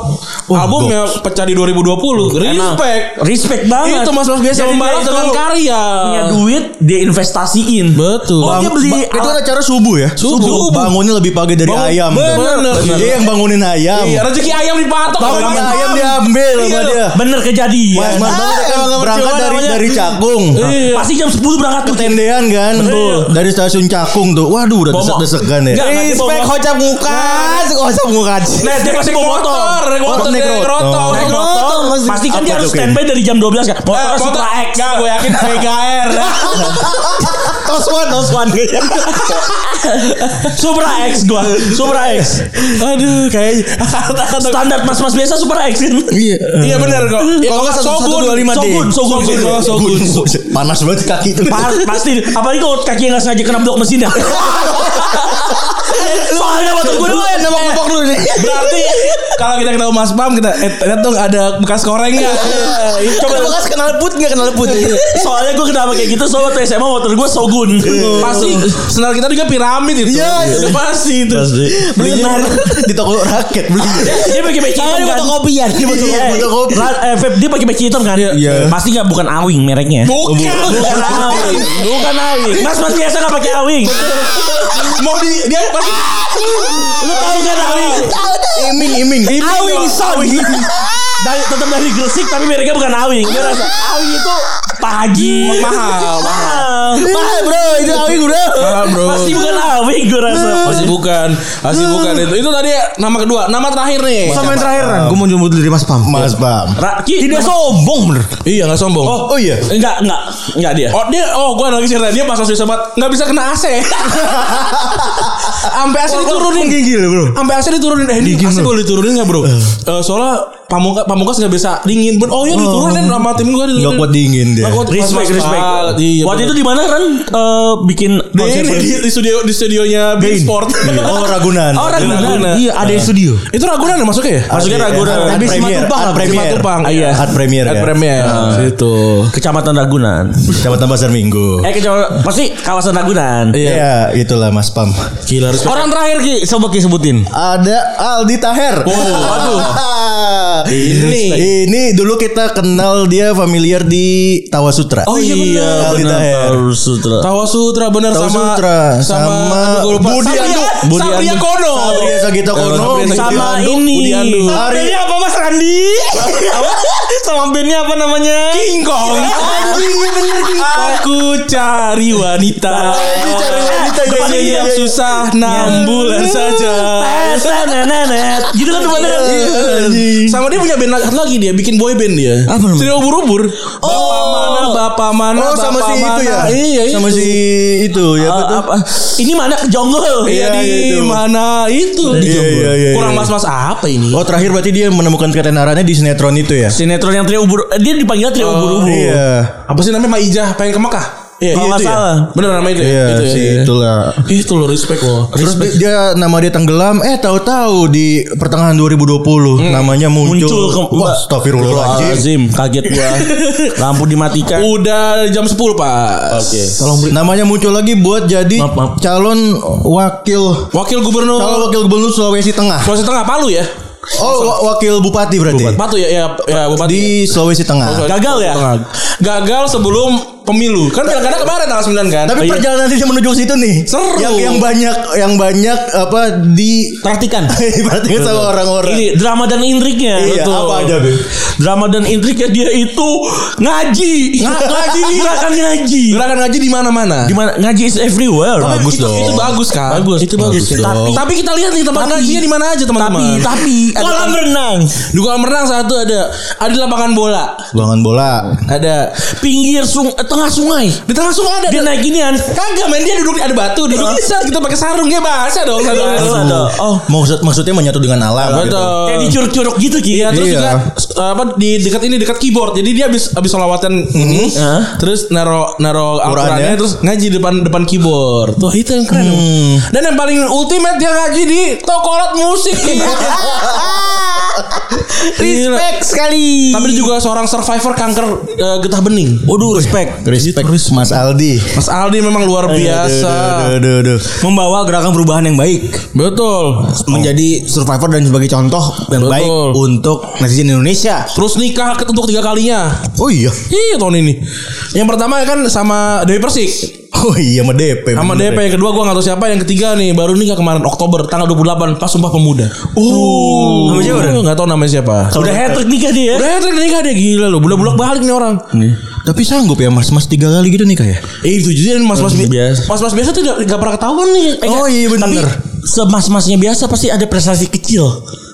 Albumnya pecah di 2020 Respect Respect banget. Itu mas-mas biasa Jadi membalas dengan karya Punya duit, dia investasiin. Betul Oh, dia beli Ba- itu alat- acara subuh ya? Subuh. Bangunnya lebih pagi dari Bangun- ayam. bener, Bener. bener. Dia yang bangunin ayam. Iya rezeki ayam dipatok Bangunin sama Mas ayam diambil sama Iya. dia. Bener kejadian. Mas, mas, bangun kan berangkat dari dari Cakung. Iya. Pasti jam 10 berangkat tuh. Ketendean kan. Dari stasiun Cakung tuh. Waduh udah desek-desekan ya. Respect hocap muka, hocap muka. Nah, dia pasti bawa motor. Motor naik rotor Naik motor. Pasti kan dia harus standby dari jam 12 kan. Motor motor Supra X. Gue yakin VKR Tos one, tos one. Supra X gua. Supra X. Aduh kayak Standar mas-mas biasa Supra X kan. Iya. Iya benar kok Ya, Kalau nggak satu- Shogun. satu dua lima D. Sogun, Sogun, Sogun. Shogun. Panas banget kaki itu. Pa- Pasti Apalagi kalau kaki yang sengaja kena blok mesin ya Soalnya motor gue dulu Lu nembak nembak dulu nih. Berarti kalau kita ketemu Mas Pam kita eh, lihat dong ada bekas koreng nggak? Coba bekas kenal put nggak kenal put. Soalnya gue kenapa kayak gitu Soalnya waktu SMA motor gue Sogun Pasti sendal kita juga piramid itu. Iya, Udah pasti itu. Belinya di toko raket. Beli. Dia pakai peci hitam Ini kan. fotokopian. Iya, fotokopi. Eh, dia pakai peci hitam kan? Iya. Pasti gak bukan awing mereknya. Bukan. Bukan awing. Bukan awing. Mas mas biasa gak pakai awing? Mau di dia pasti Lu tahu kan awing? Iming iming. Awing son dari, Tetap dari Gresik Tapi mereknya bukan awing Dia rasa awing itu Pagi mahal, mahal. Mahal bro, itu awing bro. Mahal, bro. Pasti bukan awing gue rasa Pasti bukan. Pasti bukan itu. Itu tadi nama kedua, nama terakhir nih. Sama yang terakhir kan. Gue mau nyebut dari Mas Pam. Mas Bam. Raki Tidak sombong bener. Iya nggak sombong. Oh, Oh iya. Enggak, enggak, enggak dia. Oh dia, oh gue lagi cerita dia pas masuk sobat nggak bisa kena AC. Sampai AC diturunin. Gigil bro. Sampai AC diturunin. Eh ini AC boleh diturunin nggak bro? Eh, soalnya pamungkas pamungkas nggak bisa dingin. Ben, oh iya diturunin sama tim gue diturunin. Nggak kuat dingin dia. Kuat. Respect, respect. Mas- Iya, Waktu bener. itu di mana kan eh, bikin di, di, di studio di studionya Bein Sport. Oh Ragunan. Oh, Ragunan. Ragunan. Iya ada yang studio. Itu Ragunan ya masuknya ya? Masuknya Ragunan. Art Habis Art habis Premier. Simatupang. Iya. Art Premier At ya. Premier. Itu. Kecamatan Ragunan. Kecamatan Pasar Minggu. Eh kecamatan pasti kawasan Ragunan. Iya, itulah Mas Pam. Gila respect. Orang terakhir Ki, coba Ki sebutin. Ada Aldi Taher. Oh, aduh. Ini. Ini dulu kita kenal dia familiar di Tawa Sutra. Oh iya benar. Aldi benar. Taher. Tahu Sutra. Tawa Sutra Tawa sama Sutra, sama aduh, lupa. Budi Anduk. Budi Anduk. Kono. Sabria Sagita Kono. Sabria Sagita Sama ini. Budi. Hari- Bandnya apa Mas Randi? Sama bandnya apa namanya? King Kong. Aku cari wanita. Aku cari wanita, iya, Depan iya, iya, hidup iya. susah enam bulan saja. Nenet. Gitu kan Sama dia punya band lagi lagi dia bikin boy band dia. Apa namanya? Trio ubur-ubur. Bapak mana, bapak mana, Oh sama si mana. itu ya. Iya, Sama itu. si itu ya betul. apa? Ini mana Jonggol? Iya Iya, di itu. mana itu di Iya, iya, iya, Kurang iya. mas-mas apa ini? Oh terakhir berarti dia menemukan ketenarannya di sinetron itu ya. Sinetron yang trio ubur eh, dia dipanggil trio ubur-ubur. Iya. Apa sih namanya Maijah pengen ke Mekah? Iya, Kalau nggak itu ya. salah. Bener nama itu ya? Iya, Itu ya, si iya. itulah. Itu lo respect lo. Terus dia, dia nama dia tenggelam, eh tahu-tahu di pertengahan 2020 namanya muncul. Muncul ke Wah, astagfirullahaladzim. Azim, kaget gua. Lampu dimatikan. Udah jam 10 pak. Oke. Tolong beri. Namanya muncul lagi buat jadi Maaf, maaf. calon wakil Wakil gubernur calon wakil gubernur Sulawesi Tengah. Sulawesi Tengah Palu ya? Oh, wa- wakil bupati berarti. Patu ya, ya, ya Bupati. Di Sulawesi Tengah. Gagal ya? Tengah. Gagal sebelum pemilu. Kan pilkada kemarin tanggal 9 kan? Tapi Oh, iya. perjalanan dia menuju ke situ nih. Seru. Yang yang banyak yang banyak apa di Perhatikan. perhatikan sama orang-orang. Ini drama dan intriknya. Iya, apa aja, Beb? Drama dan intriknya dia itu ngaji. Nga- ngaji. Gerakan ngaji. Gerakan ngaji di mana-mana. Di mana ngaji is everywhere. Bagus itu, dong. Itu bagus kan? Bagus. Itu bagus. Bagus tapi, dong. tapi kita lihat nih tempat Tapi- ngajinya di mana aja Tapi teman-teman. tapi kolam renang, di kolam renang satu ada ada lapangan bola. Bangun bola. Ada pinggir sung eh, tengah sungai. di tengah sungai ada. Dia naik ginian. Kagak main dia duduk ada batu duduk di saat kita pakai sarung ya bahasa dong. Oh, Maksud maksudnya menyatu dengan alam gitu. Betul. kayak dicuruk-curug gitu Ki. Iya terus Iya. juga apa di dekat ini dekat keyboard. Jadi dia habis habis solawatan ini Hah? terus naro naro Al-Qur'annya Qurannya. terus ngaji depan depan keyboard. Tuh itu yang keren. Dan yang paling ultimate dia ngaji di toko alat musik. Respect sekali. Tapi dia juga seorang survivor kanker uh, getah bening. Waduh, respect. Respect Mas Aldi. Mas Aldi memang luar biasa. Aduh, aduh, aduh. membawa gerakan perubahan yang baik Betul. menjadi survivor dan sebagai contoh yang Betul. baik untuk netizen Indonesia. Terus nikah ke- untuk tiga kalinya. Oh iya. Iya tahun ini. Yang pertama kan sama Dewi Persik. Oh iya sama DP. Sama bener. DP yang kedua gua gak tahu siapa Yang ketiga nih Baru nikah kemarin Oktober Tanggal 28 Pas Sumpah Pemuda Oh Nama siapa, Gak tahu namanya siapa Udah hat trick nikah dia. Udah hat-trick nikah dia Gila loh Budak-budak balik nih orang Tapi sanggup ya Mas Mas tiga kali gitu nikah ya? Eh itu jadi mas-mas bi- Biasa. Mas-mas biasa tuh gak, gak pernah ketahuan nih Eh, Oh iya benar. Tapi semas-masnya biasa pasti ada prestasi kecil.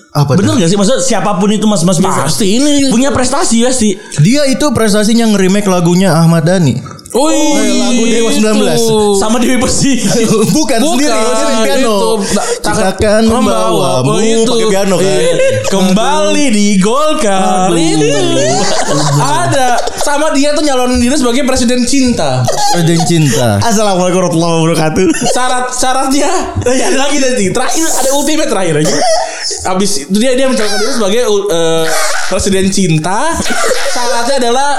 Apa Bener gak sih? Maksudnya siapa pun itu mas-mas biasa. Pasti ini Punya prestasi pasti. Dia itu prestasinya nge-remake lagunya Ahmad Dhani. Oh lagu Dewa 19. Sama Dewi Persik. Bukan, Bukan, sendiri, maksudnya piano. itu. Tak- Ciptakan membawamu Oh, itu. pakai piano kan. Iya. Kembali di Golkar itu ada sama dia tuh nyalonin diri sebagai presiden cinta. Presiden cinta. Assalamualaikum warahmatullahi wabarakatuh. syarat syaratnya ya ada lagi nanti terakhir ada ultimate terakhir aja abis itu dia dia mencalonkan diri sebagai uh, presiden cinta syaratnya adalah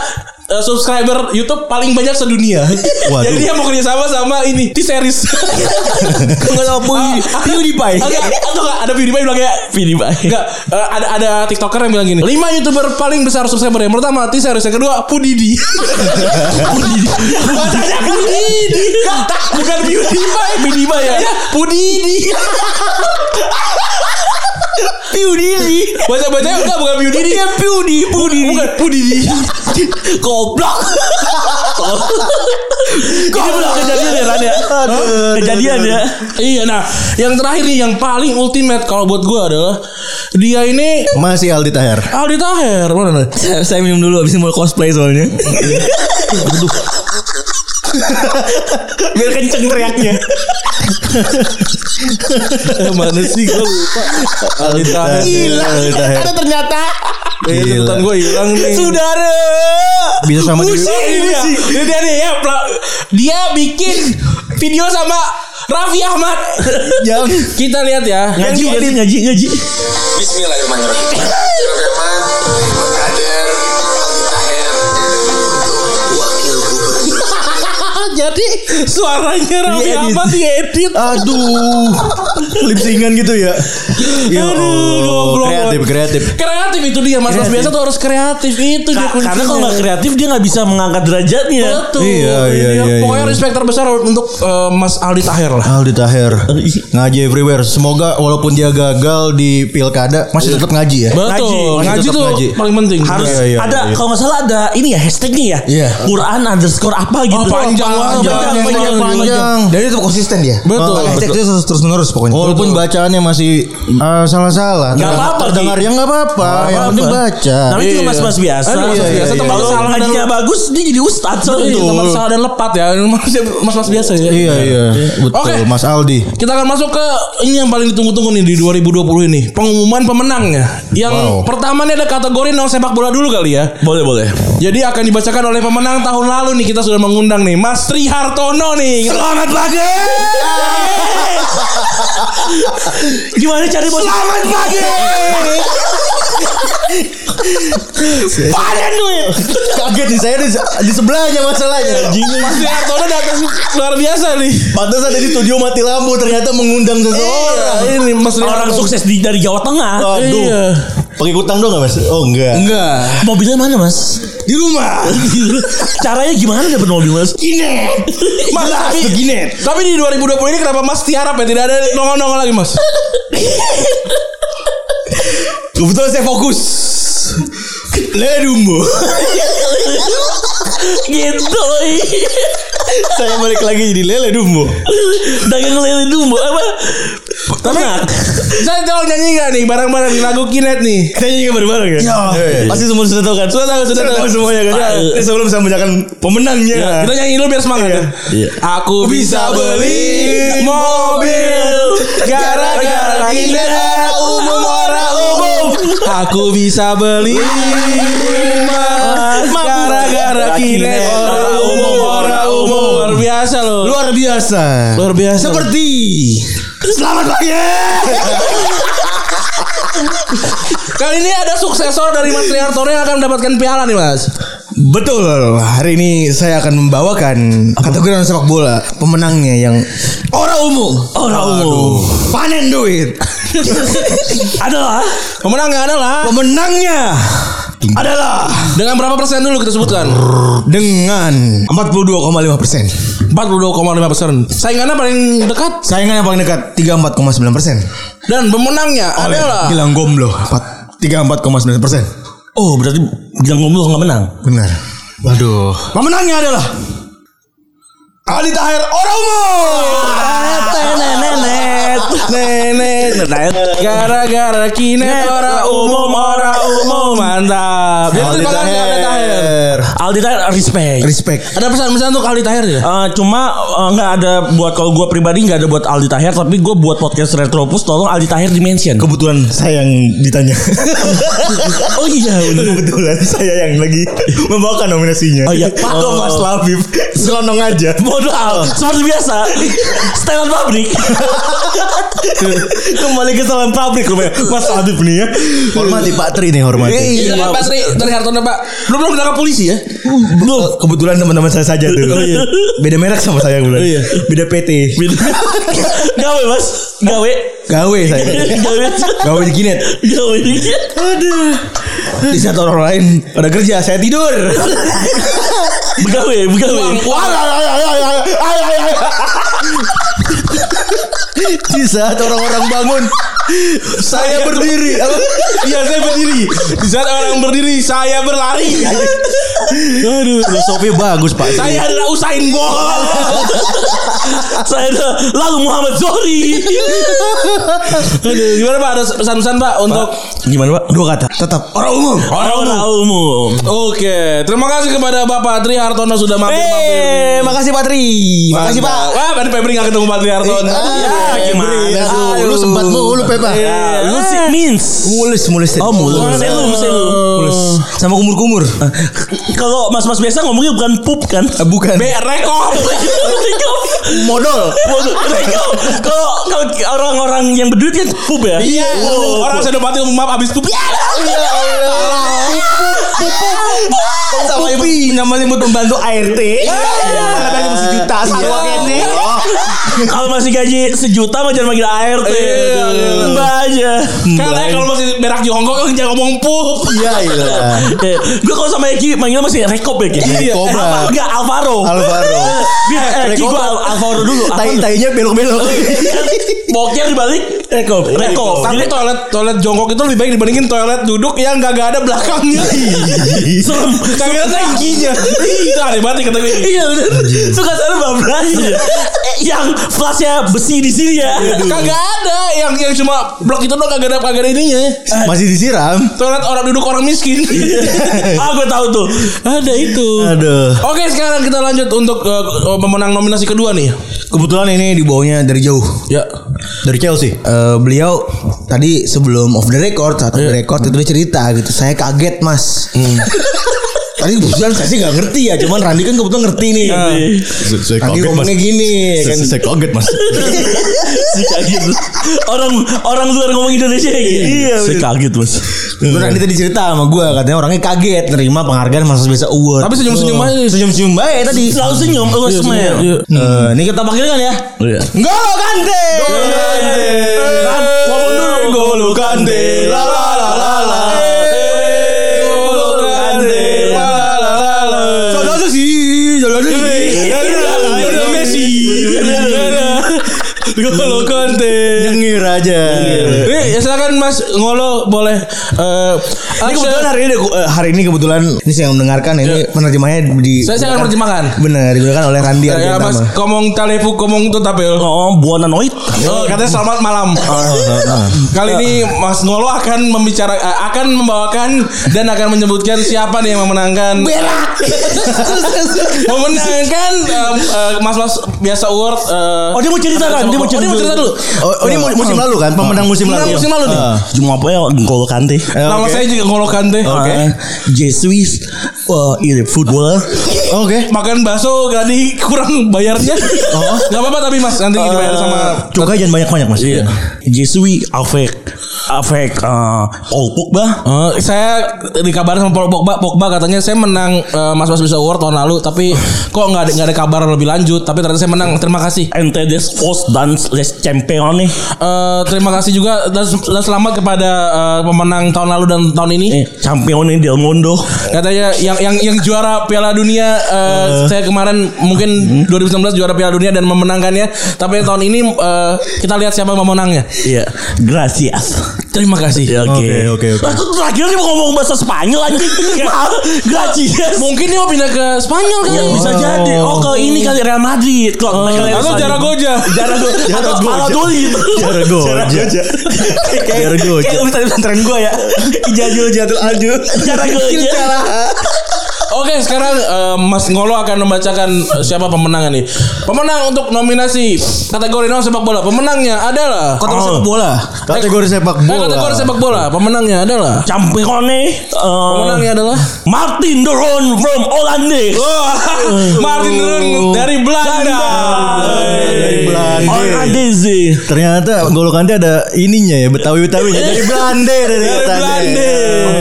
uh, subscriber YouTube paling banyak sedunia. Waduh. Jadi dia mau kerja sama sama ini T-series. Enggak tahu PewDiePie. Enggak, atau enggak ada PewDiePie bilang kayak PewDiePie. Enggak, eh, ada ada TikToker yang bilang gini. Lima YouTuber paling besar subscriber yang pertama T-series, yang kedua Pudidi. Pudidi. Bacanya Pudidi. Bukan PewDiePie. PewDiePie ya. Ya, Pudidi. PewDiePie. Baca-baca enggak bukan Pudidi. Dia Pewdie, Pudidi. Bukan Pudidi. Goblok. Goblok kejadian ya Ran ya. Kejadian ya. Iya, nah, yang terakhir nih yang paling ultimate kalau buat gua adalah dia ini Masih Aldi Taher. Aldi Taher. Mana nih? Saya, saya minum dulu abis ini mau cosplay soalnya. Biar kenceng teriaknya. Mana sih gua lupa. Aldi Taher. Ada ternyata Eh, Gila. gua hilang nih. saudara. Bisa sama dia. ini dia. Ini dia nih ya. Dia bikin video sama Raffi Ahmad. Yang Kita lihat ya. Ngaji, ngaji, ngaji. Bismillahirrahmanirrahim. Jadi suaranya Raffi Diedit. Ahmad diedit. Aduh. Lip singan gitu ya. Ya goblok. kreatif, kreatif. Kreatif itu dia Mas Mas biasa tuh harus kreatif itu dia Ka- karena kuncinya. kalau nggak kreatif dia nggak bisa mengangkat derajatnya. Betul. Iya, iya, Ini iya, Pokoknya iya. respect terbesar untuk eh, Mas Aldi Taher lah. Aldi Taher ngaji everywhere. Semoga walaupun dia gagal di pilkada masih tetap ngaji ya. Betul. Ngaji. Ngaji, Masih tetap tuh ngaji. paling penting. Harus Iya, iya, ada iya. kalau nggak salah ada ini ya hashtagnya ya. Iya. Quran underscore apa gitu. Oh, panjang banget. Panjang, Panjang, panjang, panjang. Dan itu konsisten dia. Betul. Oh, hashtag itu terus menerus pokoknya. Walaupun bacaannya masih uh, salah-salah, Nggak Terdengar- apa-apa, Ki. terdengar ya nggak apa-apa. Yang penting baca. Namanya juga Iya. mas-mas biasa. Mas-mas biasa, Iya, tempat Kalau kesalahan ngajinya bagus dia jadi ustadz. Iya, Betul. tempat salah dan lepat ya. Mas Mas biasa ya. Iya iya, betul Oke. Mas Aldi. Kita akan masuk ke ini yang paling ditunggu-tunggu nih di 2020 ini. Pengumuman pemenangnya. Yang Wow. pertama nih ada kategori non sepak bola dulu kali ya. Boleh boleh. Jadi akan dibacakan oleh pemenang tahun lalu nih kita sudah mengundang nih Mas Tri Hartono nih. Selamat pagi. Gimana cari bos? Selamat pagi. Panen duit. Kaget nih saya di, di sebelahnya masalahnya. Mas Hartono datang luar biasa nih. Pantas ada di studio mati lampu ternyata mengundang seseorang. Iya, ini Mas Orang Hartono. sukses di dari Jawa Tengah. Aduh. Iya. Pakai kutang dong gak mas? Oh enggak. Enggak. Mobilnya mana mas? Di rumah. Caranya gimana dapat mobil mas? Mas, tapi, tapi di 2020 ini kenapa Mas tiarap ya? Tidak ada nongol-nongol lagi Mas. Kebetulan saya fokus. Ledumbo. gitu. saya balik lagi jadi lele dumbo. Dagang lele dulu apa? Ternak. Saya tolong nyanyi gak nih bareng-bareng lagu Kinet nih. Kita nyanyi bareng-bareng ya? Pasti semua sudah tahu kan? Sudah tahu, sudah tahu semuanya kan? Ini sebelum saya membacakan pemenangnya. Kita nyanyi dulu biar semangat ya. Aku bisa beli mobil gara-gara Kinet umum. Aku bisa beli rumah gara-gara Kinet orang umum orang umum. Luar biasa loh. Luar biasa. Luar biasa. Seperti Selamat pagi. Kali ini ada suksesor dari Mas Triartono yang akan mendapatkan piala nih Mas. Betul. Hari ini saya akan membawakan kategori non sepak bola pemenangnya yang orang umum. Orang umum. Panen duit. Adalah Pemenangnya adalah Pemenangnya adalah dengan berapa persen dulu kita sebutkan? dengan 42,5 persen. 42,5 persen. Saingannya paling dekat Saingan yang paling dekat 34,9 persen. dan pemenangnya adalah Gilang Gomblo 34,9 persen. Oh berarti bilang ngomong nggak menang. Benar. Waduh. Pemenangnya adalah Ali Tahir orang umum. Nenet. Nenet gara-gara kinet orang umum orang umum mantap. Aldi Aldi Tahir. Aldi Tahir respect. Respect. Ada pesan-pesan untuk Aldi Tahir ya? Eh, cuma eh, nggak ada buat kalau gue pribadi nggak ada buat Aldi Tahir tapi gue buat podcast Retropus tolong Aldi Tahir di mention. Kebetulan saya yang ditanya. Oh iya. Kebetulan saya yang lagi membawakan nominasinya. Oh iya. Pak Oh. Mas Labib. Selonong aja. Modal seperti biasa. Setelan pabrik. Kembali ke salam pabrik rupanya. Mas Labib nih ya. Hormati Pak Tri nih hormati. Iya, Pak Tri dari Hartono Pak. Belum belum ditangkap polisi ya? Belum. Kebetulan teman-teman saya saja tuh. Beda merek sama saya kebetulan. Oh, iya. Beda PT. Gawe mas. Gawe. Gawe saya. Gawe. Gawe di Kinet. Gawe. Aduh. Di saat orang lain pada kerja, saya tidur. Begawe. Begawe. Di saat orang-orang bangun Saya berdiri. Iya, saya berdiri. Di saat orang berdiri, saya berlari. Aduh Filosofi bagus Pak. Saya adalah Usain Bolt. Saya ada lalu Muhammad Zohri. Aduh, gimana Pak? Ada pesan-pesan Pak untuk Gimana pak? Dua kata. Tetap orang umum. Orang umum. Oke, terima kasih kepada Bapak Tri Hartono sudah mampir-mampir. Eh, makasih Pak Tri. Makasih Pak. Wah, tadi Febri gak ketemu Pak Tri Hartono. Ya gimana? Lu sempat mulu Pepa. Ya, lu sih means. Mulus, mulus. Oh mulus. Selum, selum. Mulus. Sama kumur-kumur. Kalau mas-mas biasa ngomongnya bukan pup kan? Bukan. B rekop. Modal. Reko. Kalau kalau orang-orang yang berduit kan pup ya. Iya, orang Senopati maaf abis pup. Ya, Sama ibu nama ibu pembantu ART. Ibu sejuta sama ini. Kalau masih gaji sejuta mah jangan manggil ART. Iya, iya. Mbak aja. Karena kalau masih berak di Hongkong kan jangan ngomong pup. Iya iya. Eh, gue kalau sama Eki manggil masih Rekop ya Ki? Rekop lah. Apa? Enggak Alvaro. Alvaro. Bi- eh, gue Alvaro dulu. Tai tainya belok-belok. Boknya dibalik Rekop. Rekop. Tapi toilet toilet jongkok itu lebih baik dibandingin toilet duduk yang gak, ada belakangnya. Serem. Kagak ada tangkinya. Itu aneh banget kata gue. Iya bener Suka sana bablasnya Yang flashnya besi di sini ya Kagak ada yang yang cuma blok itu doang kagak ada kagak ada ininya. Masih disiram. Toilet orang duduk orang miskin. Ah gue tahu tuh ada itu. Aduh. Oke sekarang kita lanjut untuk uh, pemenang nominasi kedua nih. Kebetulan ini dibawanya dari jauh. Ya. Dari Chelsea. Eh, beliau tadi sebelum off the record saat off the record itu dia cerita gitu. Saya kaget mas tadi kebetulan saya sih nggak ngerti ya cuman Randi kan kebetulan ngerti nih. Saya Randi ngomongnya gini kan. Saya kaget mas. Si kaget Orang orang luar ngomong Indonesia ya gitu Iya Si kaget mas. Terus Randi tadi cerita sama gue katanya orangnya kaget nerima penghargaan Mas Biasa Award. Tapi senyum-senyum aja. senyum-senyum baik tadi. Selalu senyum Lu smile Eh, ini kita panggilkan ya. Iya. Golo Kante. Ngomong dulu Golo Kante. La Golo Kante. Nyengir aja. Eh, ya silakan Mas Ngolo boleh eh Ini kebetulan hari ini eh, hari ini kebetulan ini saya mendengarkan ini penerjemahnya di Saya saya akan menerjemahkan. Benar, digunakan oleh Randi Ya Mas Argentama. komong talepu komong tuh tapel. Oh buana noit Oh, katanya selamat malam. Kali ini Mas Ngolo akan membicara akan membawakan dan akan menyebutkan siapa nih yang memenangkan. memenangkan em, eh, Mas-mas biasa award. eh, Oh dia mau cerita kan Dia mau Mau cerita dulu. Oh, oh, ini mu- musim lalu kan? Pemenang musim lalu. musim lalu nih. Ah. Cuma apa ya Ngolo Kante Nama saya juga Ngolo Kante. Oke Jesuit uh, ini footballer Oke. Makan bakso tadi kurang bayarnya. Oh, nggak apa-apa tapi Mas nanti dibayar sama Cukai jangan banyak-banyak mas. Iya. Jesuit avec avec uh, Paul Pogba Eh, saya dikabarin sama Paul Pogba, Pogba katanya saya menang eh, Mas Mas Bisa Award tahun lalu, tapi kok nggak ada nggak ada kabar lebih lanjut. Tapi ternyata saya menang. Terima kasih. Ente des Fos dan les champion nih Eh, terima kasih juga dan, dan selamat kepada eh, pemenang tahun lalu dan tahun ini. eh, champion nih del mundo Katanya yang yang yang juara Piala Dunia eh, saya kemarin mungkin 2019 juara Piala Dunia dan memenangkannya. Tapi tahun ini eh, kita lihat siapa pemenangnya. Iya. Gracias. Terima kasih. Ya, Oke. Oke, oke, tuh terakhir dia mau ngomong bahasa Spanyol anjing. Gracias. Mungkin dia mau pindah ke Spanyol kali. Ya bisa jadi. Oh. Ke ini kali Real Madrid. Kok Atau Zaragoza. Zaragoza Atau Valladolid Jaragoza. Jaragoza. Kayak bisa pesantren gue ya. Ijazul Jatul Alju. Zaragoza Oke, sekarang eh, Mas Ngolo akan membacakan eh, siapa pemenangnya nih. Pemenang untuk nominasi kategori non sepak bola. Pemenangnya adalah Kota sepak bola. Kategori sepak Eh, bola. kategori sepak bola. Pemenangnya adalah Champion nih uh, Pemenangnya adalah Martin de Roon from Hollandes Wah, Martin Run dari Belanda. Dari Belanda. Hollandes Ternyata Golo Kante ada ininya ya Betawi-Betawinya dari Belanda dari Dari. Belanda.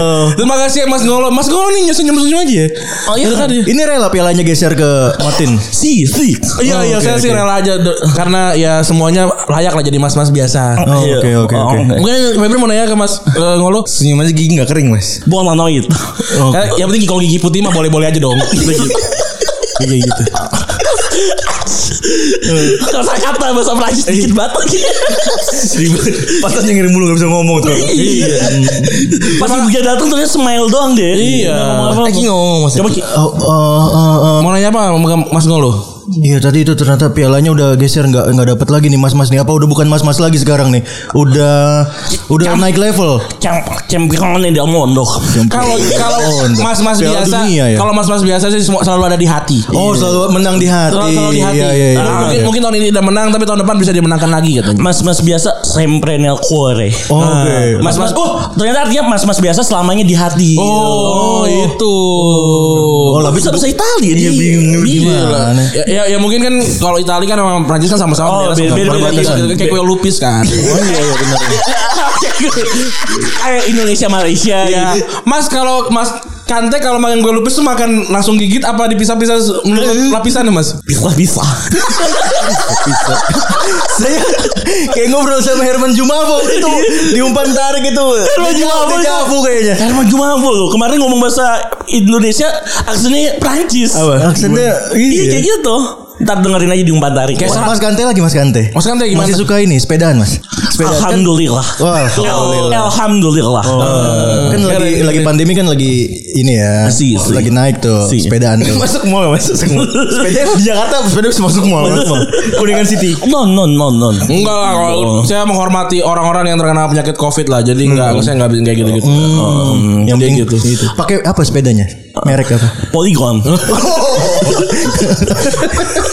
Oh. Terima kasih ya Mas Ngolo. Mas Ngolo nih senyum-senyum aja. ya. Oh iya Dari tadi. Ini rela pialanya geser ke Martin. Si si Iya iya saya sih rela aja karena ya semuanya layak lah jadi mas-mas biasa. Oh, Oke oke oke. Mungkin Febri mau nanya ke Mas eh, Ngolo. Senyum aja gigi gak kering mas. Bolanoid Eh, yang penting kalau gigi putih mah boleh-boleh aja dong. Kayak gitu. Kata kata bahasa Prancis dikit banget lagi Ribet. Pantas ngirim mulu gak bisa ngomong tuh. Iya Pas ibu dia datang ternyata smile doang deh Iya. Eki ngomong mas. Coba Ki Oh, oh, oh. Mau nanya apa Mas Ngolo? Iya tadi itu ternyata pialanya udah geser nggak nggak dapat lagi nih mas-mas nih apa udah bukan mas-mas lagi sekarang nih udah udah naik level Champ Champion del mundo Kalau kalau Oh, mas-mas Piala biasa, ya? kalau mas-mas biasa sih semua selalu ada di hati. oh selalu menang di hati Selalu, selalu di hati. iya iya iya Nah, mungkin iya. mungkin tahun ini udah menang tapi tahun depan bisa dimenangkan lagi katanya. Mas-mas biasa sempre nel cuore Oh, oke Mas-mas Oh ternyata artinya mas-mas biasa selamanya di hati Oh, itu. oh lah bisa bahasa Italia dia bingung Iya. gimana Ya, Ya mungkin kan kalau Italia kan sama Prancis kan sama-sama Oh, beda- beda- beda- kayak kue lupis kan. Oh iya iya benar. Kayak Indonesia Malaysia Ya. Mas kalau Mas Kante kalau makan kue lupis tuh makan langsung gigit apa dipisah-pisah menurut lapisan ya Mas? Bisa. Saya kayak ngobrol sama Herman Jumabo itu di umpan tarik itu. Herman Jumabo itu. Javu kayaknya. Herman Jumabo loh. Kemarin ngomong bahasa Indonesia aksennya Prancis. Aksennya Iya iya. kayak gitu. Ntar dengerin aja di umpan tarik. Kayak Mas Kante lagi Mas Kante. Mas Kante gimana? Masih suka ini sepedaan Mas. Sepedaan kan, Alhamdulillah. Wah, alhamdulillah. Alhamdulillah. kan lagi lagi pandemi kan lagi ini ya. Si, si. Lagi naik tuh Si. sepedaan tuh. Masuk mall, masuk mall. Sepeda di Jakarta sepeda bisa masuk mall. masuk. Kuningan City. Non non non non. Enggak lah kalau saya menghormati orang-orang yang terkena penyakit Covid lah. Jadi enggak saya enggak kayak gitu-gitu. yang Dia penting gitu. Pakai apa sepedanya? Merek apa? Polygon.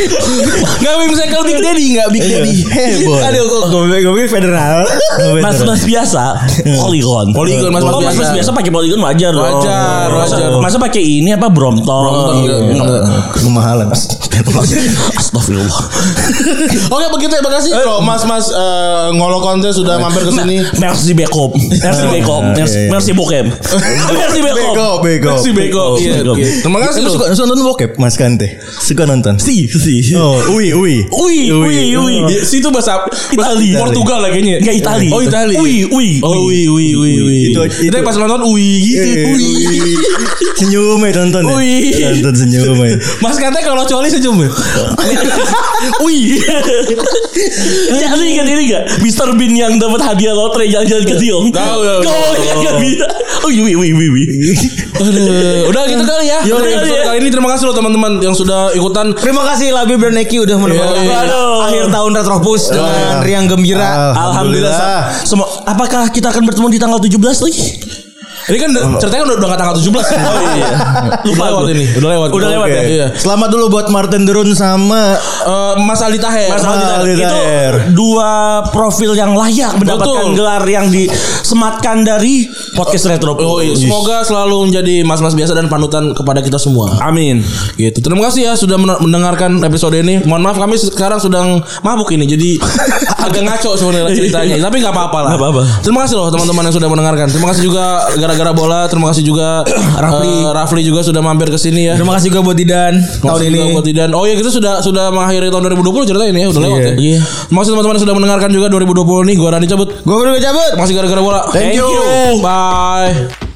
Enggak Wim Cycle Big Daddy enggak Big Daddy. Heboh. Aduh kok Gue gue federal. Mas mas biasa. Polygon. Polygon, mas- mas Oh, mas biasa. mas biasa pakai polygon wajar dong. Wajar, wajar. Masa pakai ini apa Brompton? Brompton, enggak. Kemahalan Mas. Astagfirullah. Oke begitu ya makasih loh Mas-mas eh, ngolo konten sudah mampir ke sini. Merci Bekop. Merci Bekop. Merci, iya, iya. merci Bokem. Merci Bekop. Merci Beko. Iya, Beko. oke. Terima kasih suka nonton bokep Mas Kante? Suka nonton? Si, si. Oh, ui, ui. Ui, ui, ui. Ya, situ bahasa Itali. Portugal lah kayaknya. Enggak Itali. Oh Itali. Ui, ui. Oh ui ui ui ui. Itu- Itu, itu- pas nonton ui gitu. Eh, Ui. Senyum ya nonton ya? Ui. Nonton senyum ya. Mas katanya kalau coli senyum ya. Ui. Ya, lu ingat ini gak? Mr. Bean yang dapat hadiah lotre jalan-jalan ke Tiong. Tahu, tahu, Kau tahu. ingat gak bisa? Ui, ui, ui, ui, ui. Aduh, udah gitu kali ya. Ya Udah kali ya. kali ini terima kasih loh teman-teman yang sudah ikutan. Terima kasih Labib dan udah menemani Iya, iya. Aduh. akhir tahun Retropus dengan riang gembira. Alhamdulillah. Semua apakah kita akan bertemu di tanggal 17 lagi? Ini kan ceritanya udah udah nggak tanggal 17. Oh iya. Lupa lewat ini. Udah lewat. Udah lewat Oke. ya? Iya. Selamat dulu buat Martin Derun sama Eh, Mas Aldi Taher. Mas Aldi Aldi itu Taher. dua profil yang layak mendapatkan Betul. gelar yang disematkan dari podcast Retro. Oh iya, semoga selalu menjadi mas-mas biasa dan panutan kepada kita semua. Amin. Gitu. Terima kasih ya sudah men- mendengarkan episode ini. Mohon maaf kami sekarang sedang mabuk ini jadi agak ngaco sebenarnya ceritanya. Tapi nggak apa-apa lah. Nggak apa-apa. Terima kasih loh teman-teman yang sudah mendengarkan. Terima kasih juga gara-gara bola. Terima kasih juga Rafli. Rafli juga sudah mampir ke sini ya. Terima kasih juga buat Didan Terima tahun kasih ini. juga buat Didan. Oh iya kita sudah sudah mengakhiri tahun 2020 cerita ini ya udah lewat ya. Iya. Terima kasih teman-teman sudah mendengarkan juga 2020 nih. Gua Rani cabut. Gue berdua cabut. Kasih gara-gara bola. Thank you. Bye.